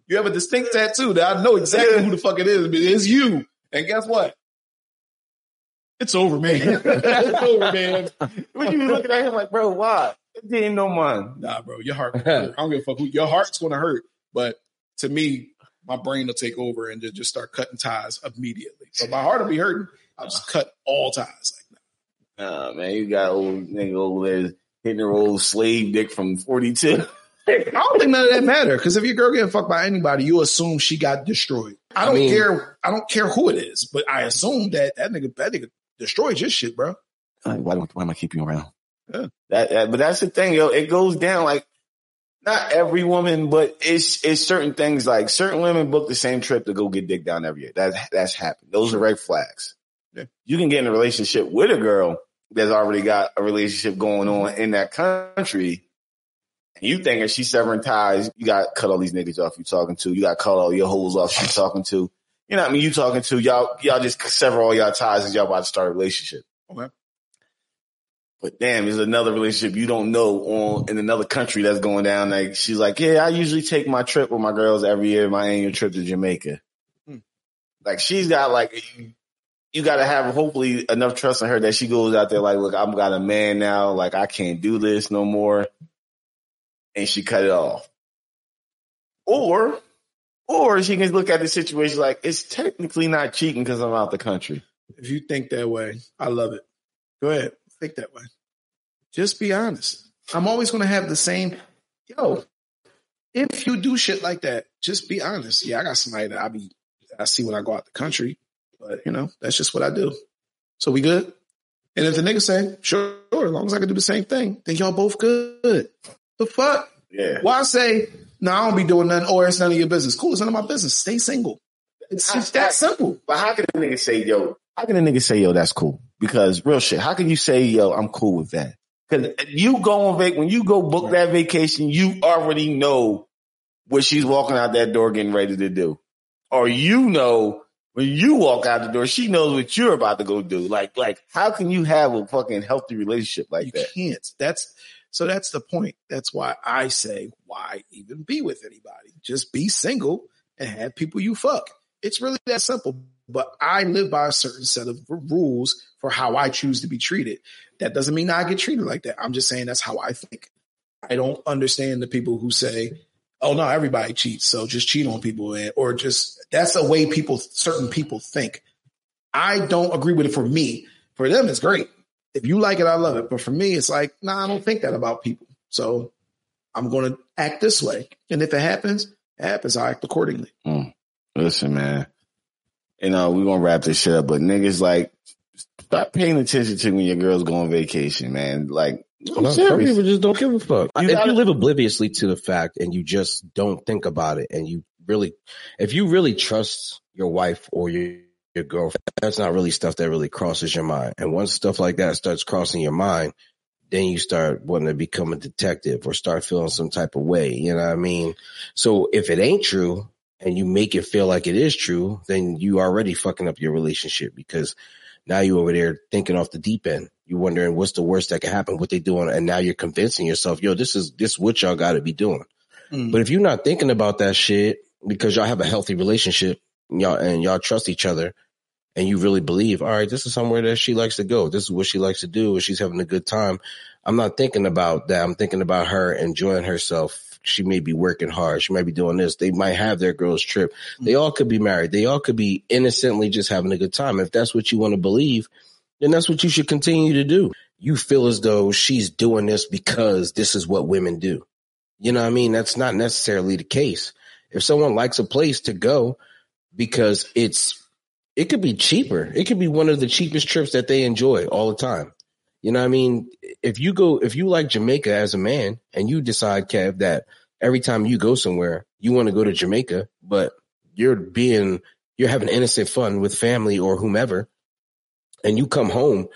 [SPEAKER 1] You have a distinct tattoo that I know exactly who the fuck it is, but it's you. And guess what? It's over, man. *laughs* it's over, man.
[SPEAKER 2] when you looking at him like, bro, why? It didn't know mine.
[SPEAKER 1] Nah, bro, your heart. *laughs* I don't give a fuck who. Your heart's gonna hurt, but to me, my brain will take over and just, just start cutting ties immediately. So my heart will be hurting. I'll just cut all ties.
[SPEAKER 2] Nah, man, you got old nigga over there hitting her old slave dick from 42. *laughs*
[SPEAKER 1] I don't think none of that matter because if your girl getting fucked by anybody, you assume she got destroyed. I don't
[SPEAKER 4] mean-
[SPEAKER 1] care. I don't care who it is, but I assume that that nigga, that nigga destroyed your shit, bro.
[SPEAKER 2] Uh, why, do- why am I keeping you around?
[SPEAKER 1] Yeah.
[SPEAKER 2] That, that- but that's the thing, yo. It goes down like not every woman, but it's it's certain things like certain women book the same trip to go get dick down every year. That's that's happened. Those are red flags.
[SPEAKER 1] Yeah.
[SPEAKER 2] You can get in a relationship with a girl that's already got a relationship going on in that country. And you thinking she's severing ties, you got to cut all these niggas off you talking to. You got to cut all your holes off she's talking to. You know what I mean? You talking to y'all, y'all just sever all y'all ties as y'all about to start a relationship.
[SPEAKER 1] Okay.
[SPEAKER 2] But damn, there's another relationship you don't know on in another country that's going down. Like she's like, yeah, I usually take my trip with my girls every year, my annual trip to Jamaica.
[SPEAKER 1] Hmm.
[SPEAKER 2] Like she's got like, you, got to have hopefully enough trust in her that she goes out there like, look, I'm got a man now. Like I can't do this no more, and she cut it off. Or, or she can look at the situation like it's technically not cheating because I'm out the country.
[SPEAKER 1] If you think that way, I love it. Go ahead, think that way. Just be honest. I'm always going to have the same. Yo, if you do shit like that, just be honest. Yeah, I got somebody that I be I see when I go out the country, but you know that's just what I do. So we good. And if the nigga say sure, sure, as long as I can do the same thing, then y'all both good. The fuck?
[SPEAKER 2] Yeah.
[SPEAKER 1] Why say no? I don't be doing nothing, or it's none of your business. Cool, it's none of my business. Stay single. It's just that simple.
[SPEAKER 2] But how can a nigga say, yo, how can a nigga say, yo, that's cool? Because real shit, how can you say, yo, I'm cool with that? Because you go on vac when you go book that vacation, you already know what she's walking out that door getting ready to do. Or you know when you walk out the door, she knows what you're about to go do. Like, like, how can you have a fucking healthy relationship like
[SPEAKER 1] you
[SPEAKER 2] that?
[SPEAKER 1] can't. That's so that's the point. That's why I say, why even be with anybody? Just be single and have people you fuck. It's really that simple. But I live by a certain set of rules for how I choose to be treated. That doesn't mean I get treated like that. I'm just saying that's how I think. I don't understand the people who say, "Oh no, everybody cheats, so just cheat on people," and, or just that's a way people, certain people think. I don't agree with it. For me, for them, it's great. If you like it, I love it. But for me, it's like, nah, I don't think that about people. So I'm going to act this way, and if it happens, it happens. I act accordingly. Mm.
[SPEAKER 2] Listen, man. You know, we're gonna wrap this shit up, but niggas like stop paying attention to when your girls go on vacation, man. Like I'm
[SPEAKER 4] No, some people just don't give a fuck.
[SPEAKER 2] You
[SPEAKER 4] if
[SPEAKER 2] gotta-
[SPEAKER 4] you live obliviously to the fact and you just don't think about it and you really, if you really trust your wife or your, your girlfriend, that's not really stuff that really crosses your mind. And once stuff like that starts crossing your mind, then you start wanting to become a detective or start feeling some type of way. You know what I mean? So if it ain't true and you make it feel like it is true, then you already fucking up your relationship because now you over there thinking off the deep end. You're wondering what's the worst that could happen, what they doing, and now you're convincing yourself, yo, this is this what y'all got to be doing.
[SPEAKER 1] Mm.
[SPEAKER 4] But if you're not thinking about that shit because y'all have a healthy relationship, y'all and y'all trust each other, and you really believe, all right, this is somewhere that she likes to go. This is what she likes to do, and she's having a good time. I'm not thinking about that. I'm thinking about her enjoying herself. She may be working hard. She might be doing this. They might have their girls trip. Mm-hmm. They all could be married. They all could be innocently just having a good time. If that's what you want to believe, then that's what you should continue to do. You feel as though she's doing this because this is what women do. You know what I mean? That's not necessarily the case. If someone likes a place to go because it's, it could be cheaper. It could be one of the cheapest trips that they enjoy all the time. You know what I mean? If you go, if you like Jamaica as a man and you decide, Kev, that every time you go somewhere, you want to go to Jamaica, but you're being, you're having innocent fun with family or whomever, and you come home, do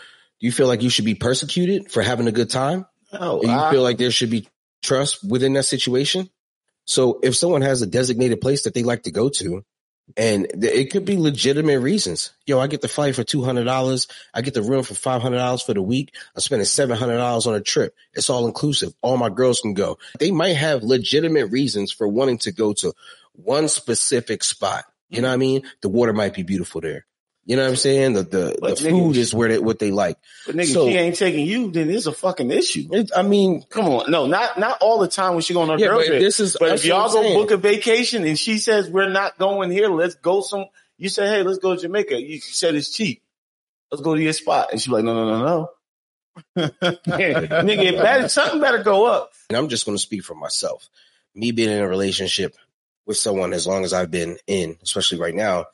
[SPEAKER 4] you feel like you should be persecuted for having a good time?
[SPEAKER 2] No,
[SPEAKER 4] And you
[SPEAKER 2] I-
[SPEAKER 4] feel like there should be trust within that situation? So if someone has a designated place that they like to go to, and it could be legitimate reasons. Yo, I get the flight for two hundred dollars. I get the room for five hundred dollars for the week. I'm spending seven hundred dollars on a trip. It's all inclusive. All my girls can go. They might have legitimate reasons for wanting to go to one specific spot. You know what I mean? The water might be beautiful there. You know what I'm saying? The the,
[SPEAKER 2] But
[SPEAKER 4] the
[SPEAKER 2] nigga,
[SPEAKER 4] food is where they what they like.
[SPEAKER 2] but nigga,
[SPEAKER 4] so-
[SPEAKER 2] she ain't taking you, then it's a fucking issue.
[SPEAKER 4] It, I mean,
[SPEAKER 2] Come on, no, not not all the time when she going on her
[SPEAKER 4] yeah,
[SPEAKER 2] girl
[SPEAKER 4] but this is
[SPEAKER 2] But if y'all go book a vacation and she says we're not going here, let's go some. You say, hey, let's go to Jamaica. You said it's cheap. Let's go to your spot, and she's like, no, no, no, no. *laughs* *laughs* nigga, better, something better go up.
[SPEAKER 4] and I'm just going to speak for myself. Me being in a relationship with someone as long as I've been in, especially right now,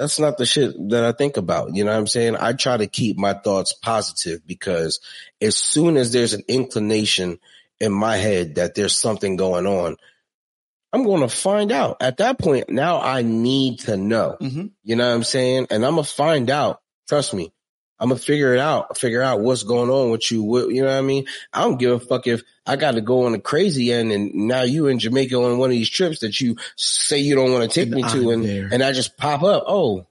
[SPEAKER 4] that's not the shit that I think about. You know what I'm saying? I try to keep my thoughts positive because as soon as there's an inclination in my head that there's something going on, I'm going to find out. At that point, now I need to know.
[SPEAKER 1] Mhm.
[SPEAKER 4] You know what I'm saying? And I'm going to find out. Trust me. I'm gonna figure it out, figure out what's going on with you. What, you know what I mean? I don't give a fuck if I got to go on the crazy end and now you in Jamaica on one of these trips that you say you don't want to take
[SPEAKER 1] And
[SPEAKER 4] me to
[SPEAKER 1] I'm
[SPEAKER 4] and,
[SPEAKER 1] there.
[SPEAKER 4] and I just pop up. Oh,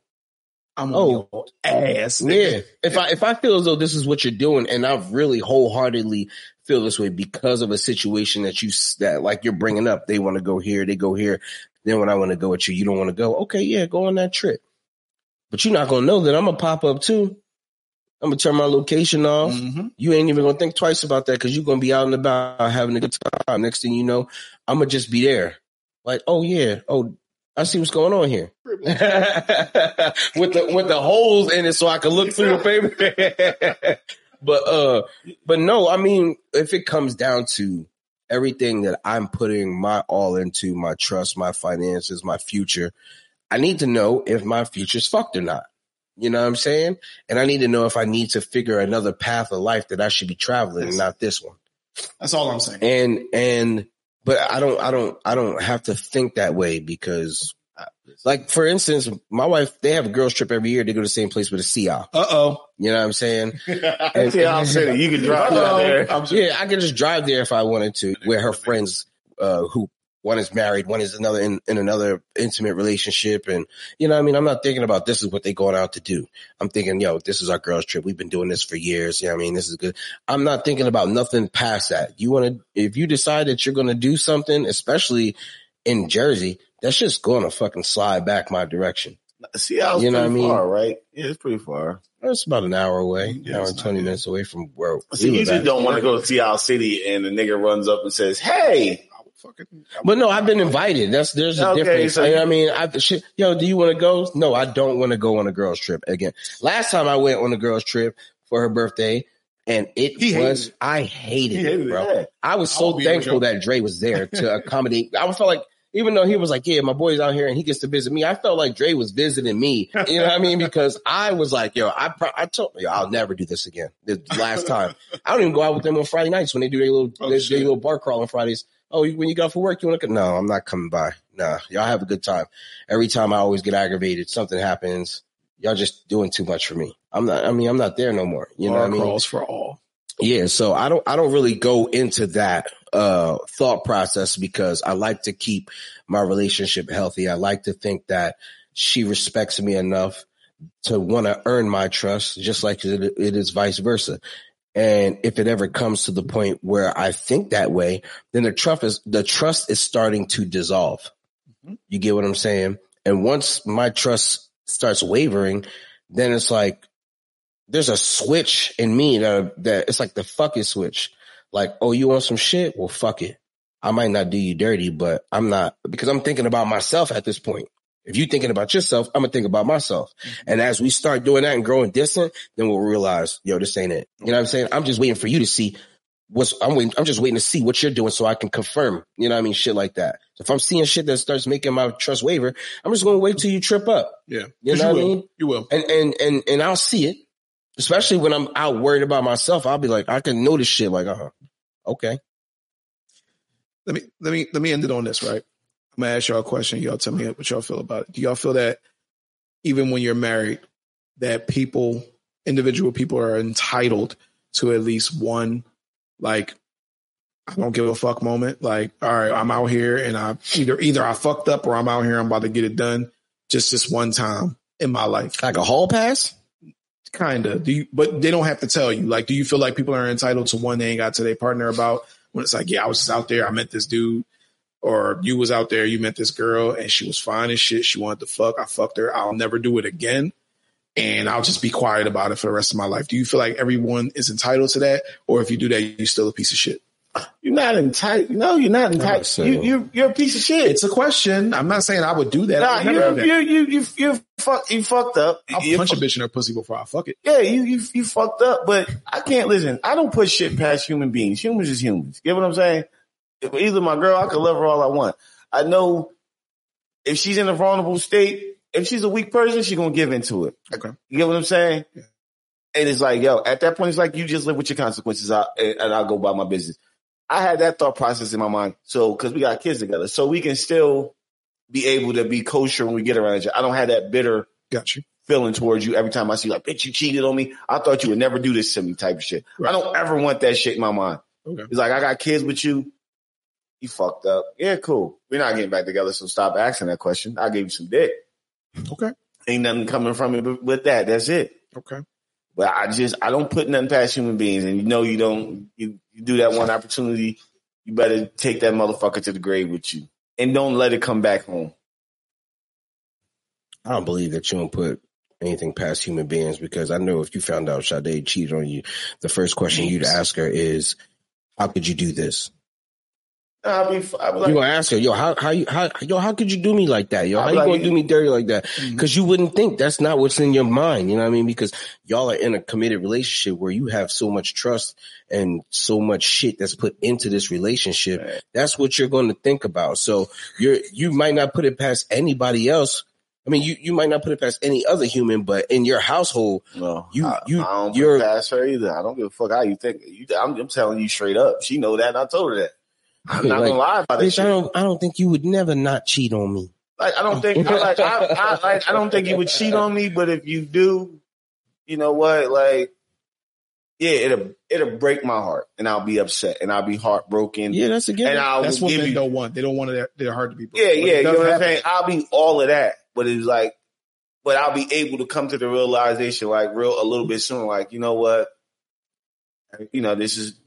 [SPEAKER 1] I'm
[SPEAKER 4] Oh.
[SPEAKER 1] ass.
[SPEAKER 4] yeah. If I, if I feel as though this is what you're doing and I really wholeheartedly feel this way because of a situation that you, that like you're bringing up, they want to go here, they go here. Then when I want to go with you, you don't want to go. Okay. Yeah. Go on that trip. But you're not going to know that I'm going to pop up too. I'm to turn my location off.
[SPEAKER 1] Mhm.
[SPEAKER 4] You ain't even gonna think twice about that because you're gonna be out and about having a good time. Next thing you know, I'm gonna just be there. Like, oh yeah, oh, I see what's going on here. *laughs* with the with the holes in it so I can look through the paper. *laughs* but uh but no, I mean, if it comes down to everything that I'm putting my all into, my trust, my finances, my future, I need to know if my future's fucked or not. You know what I'm saying? And I need to know if I need to figure another path of life that I should be traveling and not this one.
[SPEAKER 1] That's all I'm saying.
[SPEAKER 4] And, and, but I don't, I don't, I don't have to think that way because like, for instance, my wife, they have a girls trip every year. They go to the same place with a Sea Isle.
[SPEAKER 1] Uh oh.
[SPEAKER 4] You know what I'm saying?
[SPEAKER 2] That's the opposite. You can drive there.
[SPEAKER 1] I'm
[SPEAKER 4] Yeah, I can just drive there if I wanted to with her friends, uh, who one is married, one is another in, in another intimate relationship. And, you know, what I mean, I'm not thinking about this is what they going out to do. I'm thinking, yo, this is our girls trip. We've been doing this for years. You know what I mean? This is good. I'm not thinking about nothing past that. You want to, if you decide that you're going to do something, especially in Jersey, that's just going to fucking slide back my direction.
[SPEAKER 2] Was
[SPEAKER 4] You know
[SPEAKER 2] pretty
[SPEAKER 4] what I mean?
[SPEAKER 2] far, right? Yeah, it's pretty far.
[SPEAKER 4] It's about an hour away,
[SPEAKER 1] Yeah,
[SPEAKER 4] hour and 20 minutes away from where
[SPEAKER 2] See,
[SPEAKER 4] we
[SPEAKER 2] you just don't want to go to Sea Isle City and the nigga runs up and says, "Hey,
[SPEAKER 1] Fucking.
[SPEAKER 4] But no, I've been invited. That's there's a
[SPEAKER 2] Okay,
[SPEAKER 4] difference.
[SPEAKER 2] so
[SPEAKER 4] I, I mean, I shit, yo, do you want to go? No, I don't want to go on a girls trip again. Last time I went on a girls trip for her birthday, and it
[SPEAKER 1] He
[SPEAKER 4] was
[SPEAKER 1] it.
[SPEAKER 4] I hated,
[SPEAKER 2] hated
[SPEAKER 4] it, bro.
[SPEAKER 2] it.
[SPEAKER 4] I was so thankful that Dre was there to *laughs* accommodate. I felt like even though he was like, yeah, my boy's out here and he gets to visit me, I felt like Dre was visiting me. You know what I mean? *laughs* Because I was like, yo, I pro- I told yo, I'll never do this again. The last time, I don't even go out with them on Friday nights when they do their little
[SPEAKER 1] Oh,
[SPEAKER 4] their, their little bar crawl on Fridays. Oh, when you got for work, you want to? come? No, I'm not coming by. Nah, y'all have a good time. Every time I always get aggravated, something happens. Y'all just doing too much for me. I'm not. I mean, I'm not there no more. You know what I mean?
[SPEAKER 1] crawls for all.
[SPEAKER 4] Yeah, so I don't I don't really go into that uh thought process because I like to keep my relationship healthy. I like to think that she respects me enough to want to earn my trust just like it, it is vice versa. And if it ever comes to the point where I think that way, then the trust is the trust is starting to dissolve.
[SPEAKER 1] Mhm.
[SPEAKER 4] You get what I'm saying? And once my trust starts wavering, then it's like there's a switch in me that that it's like the fuck it switch. Like, oh, you want some shit? Well, fuck it. I might not do you dirty, but I'm not because I'm thinking about myself at this point. If you're thinking about yourself, I'm gonna think about myself. And as we start doing that and growing distant, then we'll realize, yo, this ain't it. You know what I'm saying? I'm just waiting for you to see what's I'm waiting, I'm just waiting to see what you're doing so I can confirm. You know what I mean? Shit like that. So if I'm seeing shit that starts making my trust waver, I'm just gonna wait till you trip up.
[SPEAKER 1] Yeah,
[SPEAKER 4] You know what I mean?
[SPEAKER 1] You will.
[SPEAKER 4] and and and and I'll see it. Especially when I'm out worried about myself, I'll be like, I can notice shit like, uh huh, okay.
[SPEAKER 1] Let me let me let me end it on this. Right. I'm gonna ask y'all a question. Y'all tell me what y'all feel about it. Do y'all feel that even when you're married, that people, individual people, are entitled to at least one, like, I don't give a fuck moment. Like, all right, I'm out here and I either either I fucked up or I'm out here. I'm about to get it done. Just this one time in my life.
[SPEAKER 4] Like a hall pass?
[SPEAKER 1] Kind of. Do you? But they don't have to tell you. Like, do you feel like people are entitled to one they ain't got to their partner about? When it's like, yeah, I was just out there. I met this dude, or you was out there. You met this girl, and she was fine as shit. She wanted to fuck. I fucked her. I'll never do it again, and I'll just be quiet about it for the rest of my life. Do you feel like everyone is entitled to that, or if you do that, you're still a piece of shit?
[SPEAKER 2] you're not entitled. No, you're not
[SPEAKER 4] not
[SPEAKER 2] entitled.
[SPEAKER 4] saying-
[SPEAKER 2] You, you, you're a piece of shit.
[SPEAKER 1] It's a question. I'm not saying I would do that.
[SPEAKER 2] Nah,
[SPEAKER 1] would never do
[SPEAKER 2] you're,
[SPEAKER 1] that.
[SPEAKER 2] you're, you, you, you're fuck, you fucked up.
[SPEAKER 1] I'll
[SPEAKER 2] You
[SPEAKER 1] punch a bitch in her pussy before I fuck it.
[SPEAKER 2] Yeah, you, you you fucked up, but I can't listen. I don't put shit past human beings. Humans is humans. Get what I'm saying? Either my girl, I can love her all I want. I know if she's in a vulnerable state, if she's a weak person, she's gonna give into it.
[SPEAKER 1] Okay.
[SPEAKER 2] You get what I'm saying?
[SPEAKER 1] Yeah.
[SPEAKER 2] And it's like, yo, at that point, it's like you just live with your consequences, I, and I'll go by my business. I had that thought process in my mind, so because we got kids together, so we can still be able to be kosher when we get around each other. I don't have that bitter
[SPEAKER 1] Got you.
[SPEAKER 2] feeling towards you every time I see like, bitch, you cheated on me. I thought you would never do this to me type of shit.
[SPEAKER 1] Right.
[SPEAKER 2] I don't ever want that shit in my mind.
[SPEAKER 1] Okay.
[SPEAKER 2] It's like, I got kids with you. You fucked up. Yeah, cool. We're not getting back together. So stop asking that question. I gave you some dick.
[SPEAKER 1] Okay.
[SPEAKER 2] Ain't nothing coming from it but- with that. That's it.
[SPEAKER 1] Okay.
[SPEAKER 2] But I just, I don't put nothing past human beings. And you know, you don't, you, you do that one opportunity. You better take that motherfucker to the grave with you and don't let it come back home.
[SPEAKER 4] I don't believe that you don't put anything past human beings because I know if you found out Sade cheated on you, the first question you'd ask her is, "How could you do this?"
[SPEAKER 2] I'll be, I'll be like,
[SPEAKER 4] You're gonna ask her, "Yo, how how you how yo how could you do me like that? Yo, how you
[SPEAKER 2] like-
[SPEAKER 4] gonna do me dirty like that?"
[SPEAKER 1] Mm-hmm.
[SPEAKER 4] Because you wouldn't think that's not what's in your mind. You know what I mean? Because y'all are in a committed relationship where you have so much trust and so much shit that's put into this relationship.
[SPEAKER 2] Right.
[SPEAKER 4] That's what you're going to think about. So you're you might not put it past anybody else. I mean, you you might not put it past any other human, but in your household,
[SPEAKER 2] No,
[SPEAKER 4] You-
[SPEAKER 2] I,
[SPEAKER 4] you-
[SPEAKER 2] I don't
[SPEAKER 4] you're-
[SPEAKER 2] past her either. I don't give a fuck how you think. You, I'm, I'm telling you straight up. She know that. And I told her that. I'm not
[SPEAKER 4] Like,
[SPEAKER 2] gonna lie about this
[SPEAKER 4] I don't I don't think you would never not cheat on me.
[SPEAKER 2] Like I don't think. I, like I, I, like I don't think you would cheat on me. But if you do, you know what? Like, yeah, it'll it'll break my heart, and I'll be upset, and I'll be heartbroken.
[SPEAKER 4] Yeah, that's a given.
[SPEAKER 2] and I
[SPEAKER 1] That's what
[SPEAKER 2] give
[SPEAKER 1] men
[SPEAKER 2] you.
[SPEAKER 1] don't want. They don't want their, their heart to be broken.
[SPEAKER 2] Yeah, yeah, you know
[SPEAKER 1] does
[SPEAKER 2] what I'm saying? I'll be all of that, but it's like, but I'll be able to come to the realization, like, real a little bit sooner. Like, you know what? You know, this is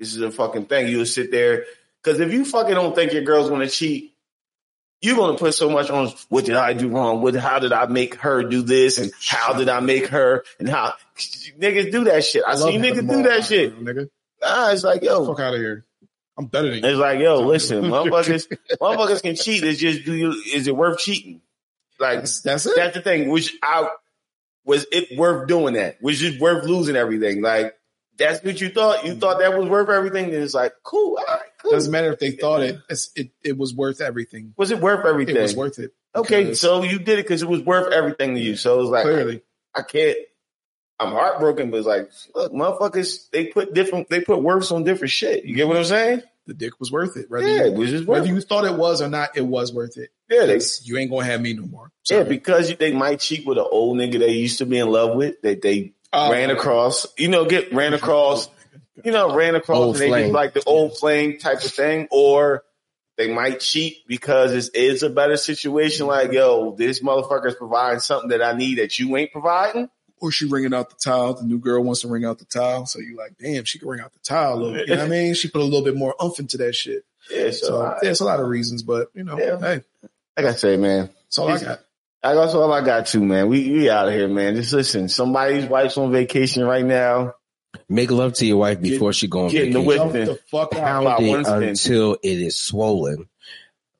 [SPEAKER 2] this is a fucking thing. You'll sit there because if you fucking don't think your girl's gonna cheat, you're gonna put so much on. What did I do wrong? What? How did I make her do this? And how did I make her? And how niggas do that shit? I,
[SPEAKER 1] love
[SPEAKER 2] see niggas do that shit.
[SPEAKER 1] Nigga,
[SPEAKER 2] Ah, it's like yo,
[SPEAKER 1] fuck out of here. I'm better than you.
[SPEAKER 2] it's like, yo, listen, motherfuckers, *laughs* motherfuckers can cheat. It's just, do you, is it worth cheating? Like,
[SPEAKER 1] That's, that's it.
[SPEAKER 2] that's the thing. Which I was it worth doing that? Was it worth losing everything? Like, that's what you thought. You thought that was worth everything. It's like, cool, all right, cool.
[SPEAKER 1] Doesn't matter if they thought it. It's, it it was worth everything.
[SPEAKER 2] was it worth everything?
[SPEAKER 1] It was worth it.
[SPEAKER 2] okay, so you did it because it was worth everything to you. So it was like,
[SPEAKER 1] clearly,
[SPEAKER 2] I can't. I'm heartbroken, but it's like, look, motherfuckers, they put different, they put worths on different shit. You get what I'm saying?
[SPEAKER 1] the dick was worth it. Whether
[SPEAKER 2] Yeah,
[SPEAKER 1] you,
[SPEAKER 2] it was just worth.
[SPEAKER 1] whether you thought it was or not, it was worth it.
[SPEAKER 2] Yeah, they,
[SPEAKER 1] you ain't gonna have me no more.
[SPEAKER 2] Yeah,
[SPEAKER 1] Sorry.
[SPEAKER 2] because they might cheat with an old nigga they used to be in love with that they
[SPEAKER 1] Oh,
[SPEAKER 2] ran across. You know, get ran across. You know, ran across
[SPEAKER 4] Old
[SPEAKER 2] and they just like the old flame type of thing, or they might cheat because it is a better situation. Like, yo, this motherfucker is providing something that I need that you ain't providing.
[SPEAKER 1] Or she wringing out the towel. The new girl wants to wring out the towel. So you like, damn, she can wring out the towel. Little, you know what I mean? She put a little bit more umph into that shit.
[SPEAKER 2] Yeah, so,
[SPEAKER 1] So there's a lot of reasons, but you know,
[SPEAKER 2] Yeah.
[SPEAKER 1] hey,
[SPEAKER 2] like I say, man,
[SPEAKER 1] that's all I got.
[SPEAKER 2] I that's all I got too, man. We we out of here, man. Just listen. Somebody's wife's on vacation right now.
[SPEAKER 4] Make love to your wife before she go on
[SPEAKER 2] Getting
[SPEAKER 4] vacation.
[SPEAKER 2] whip.
[SPEAKER 1] Jump the fuck out.
[SPEAKER 2] About
[SPEAKER 4] it until it is swollen.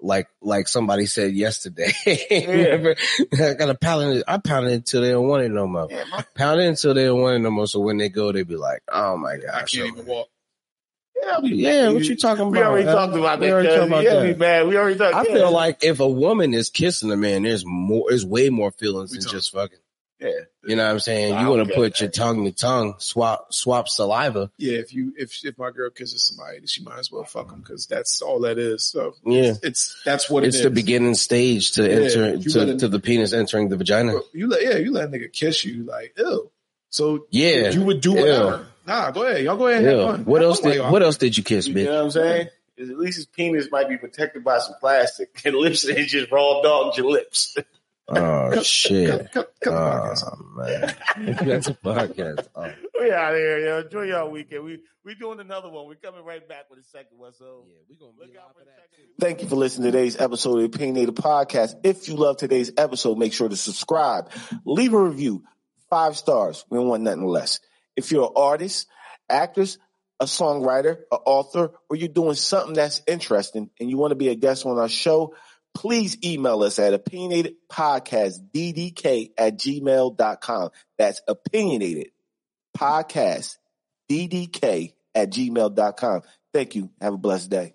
[SPEAKER 4] Like like somebody said yesterday. Remember, *laughs* I got to pound it. I pound it until they don't want it no more.
[SPEAKER 2] Yeah, my-
[SPEAKER 4] Pound it until they don't want it no more. So when they go, they be like, "Oh my
[SPEAKER 1] I
[SPEAKER 4] gosh,
[SPEAKER 1] can't oh even walk.
[SPEAKER 2] Yeah, we-
[SPEAKER 4] yeah, what you talking
[SPEAKER 2] We
[SPEAKER 4] about?
[SPEAKER 2] already
[SPEAKER 4] man?
[SPEAKER 2] talked about
[SPEAKER 4] We already talked about
[SPEAKER 2] yeah,
[SPEAKER 4] that.
[SPEAKER 2] we bad. We already talked.
[SPEAKER 4] I
[SPEAKER 2] yeah.
[SPEAKER 4] feel like if a woman is kissing a man, there's more, there's way more feelings
[SPEAKER 1] We
[SPEAKER 4] than just fucking.
[SPEAKER 2] yeah.
[SPEAKER 4] You know what I'm saying?
[SPEAKER 2] I
[SPEAKER 4] You want to put
[SPEAKER 2] that.
[SPEAKER 4] your tongue to tongue, swap swap saliva.
[SPEAKER 1] Yeah, if you if if my girl kisses somebody, she might as well fuck them because that's all that is. So
[SPEAKER 4] Yeah,
[SPEAKER 1] it's that's what it
[SPEAKER 4] it's
[SPEAKER 1] is.
[SPEAKER 4] the beginning stage to
[SPEAKER 1] Yeah,
[SPEAKER 4] enter to,
[SPEAKER 1] gotta-
[SPEAKER 4] the penis entering the vagina.
[SPEAKER 1] You let yeah, you let a nigga kiss you like ew. So
[SPEAKER 4] Yeah,
[SPEAKER 1] you would do
[SPEAKER 4] Ew.
[SPEAKER 1] Whatever. Nah, go ahead. Y'all go ahead.
[SPEAKER 4] Yeah.
[SPEAKER 1] have fun.
[SPEAKER 4] What
[SPEAKER 1] Have
[SPEAKER 4] else did
[SPEAKER 1] y'all-
[SPEAKER 4] What else did you kiss, bitch?
[SPEAKER 2] You know what I'm saying? Is At least his penis might be protected by some plastic. *laughs* And lips is just raw dogged your lips.
[SPEAKER 4] Oh
[SPEAKER 1] Cut-
[SPEAKER 4] shit!
[SPEAKER 1] The oh, podcast.
[SPEAKER 4] Oh man, that's a podcast. *laughs* Oh.
[SPEAKER 2] we out here, yo. Enjoy y'all weekend. We we doing another one. We're coming right back with a second one. So
[SPEAKER 4] Yeah, we gonna
[SPEAKER 2] Look
[SPEAKER 4] be
[SPEAKER 2] out for
[SPEAKER 4] for that.
[SPEAKER 2] second. Thank you for listening to today's episode of the Opinionated Podcast. If you love today's episode, make sure to subscribe, leave a review, five stars. We don't want nothing less if you're an artist, actress, a songwriter, an author, or you're doing something that's interesting and you want to be a guest on our show, please email us at opinionatedpodcastddk at gmail.com. That's opinionated podcast ddk at gmail.com. Thank you. Have a blessed day.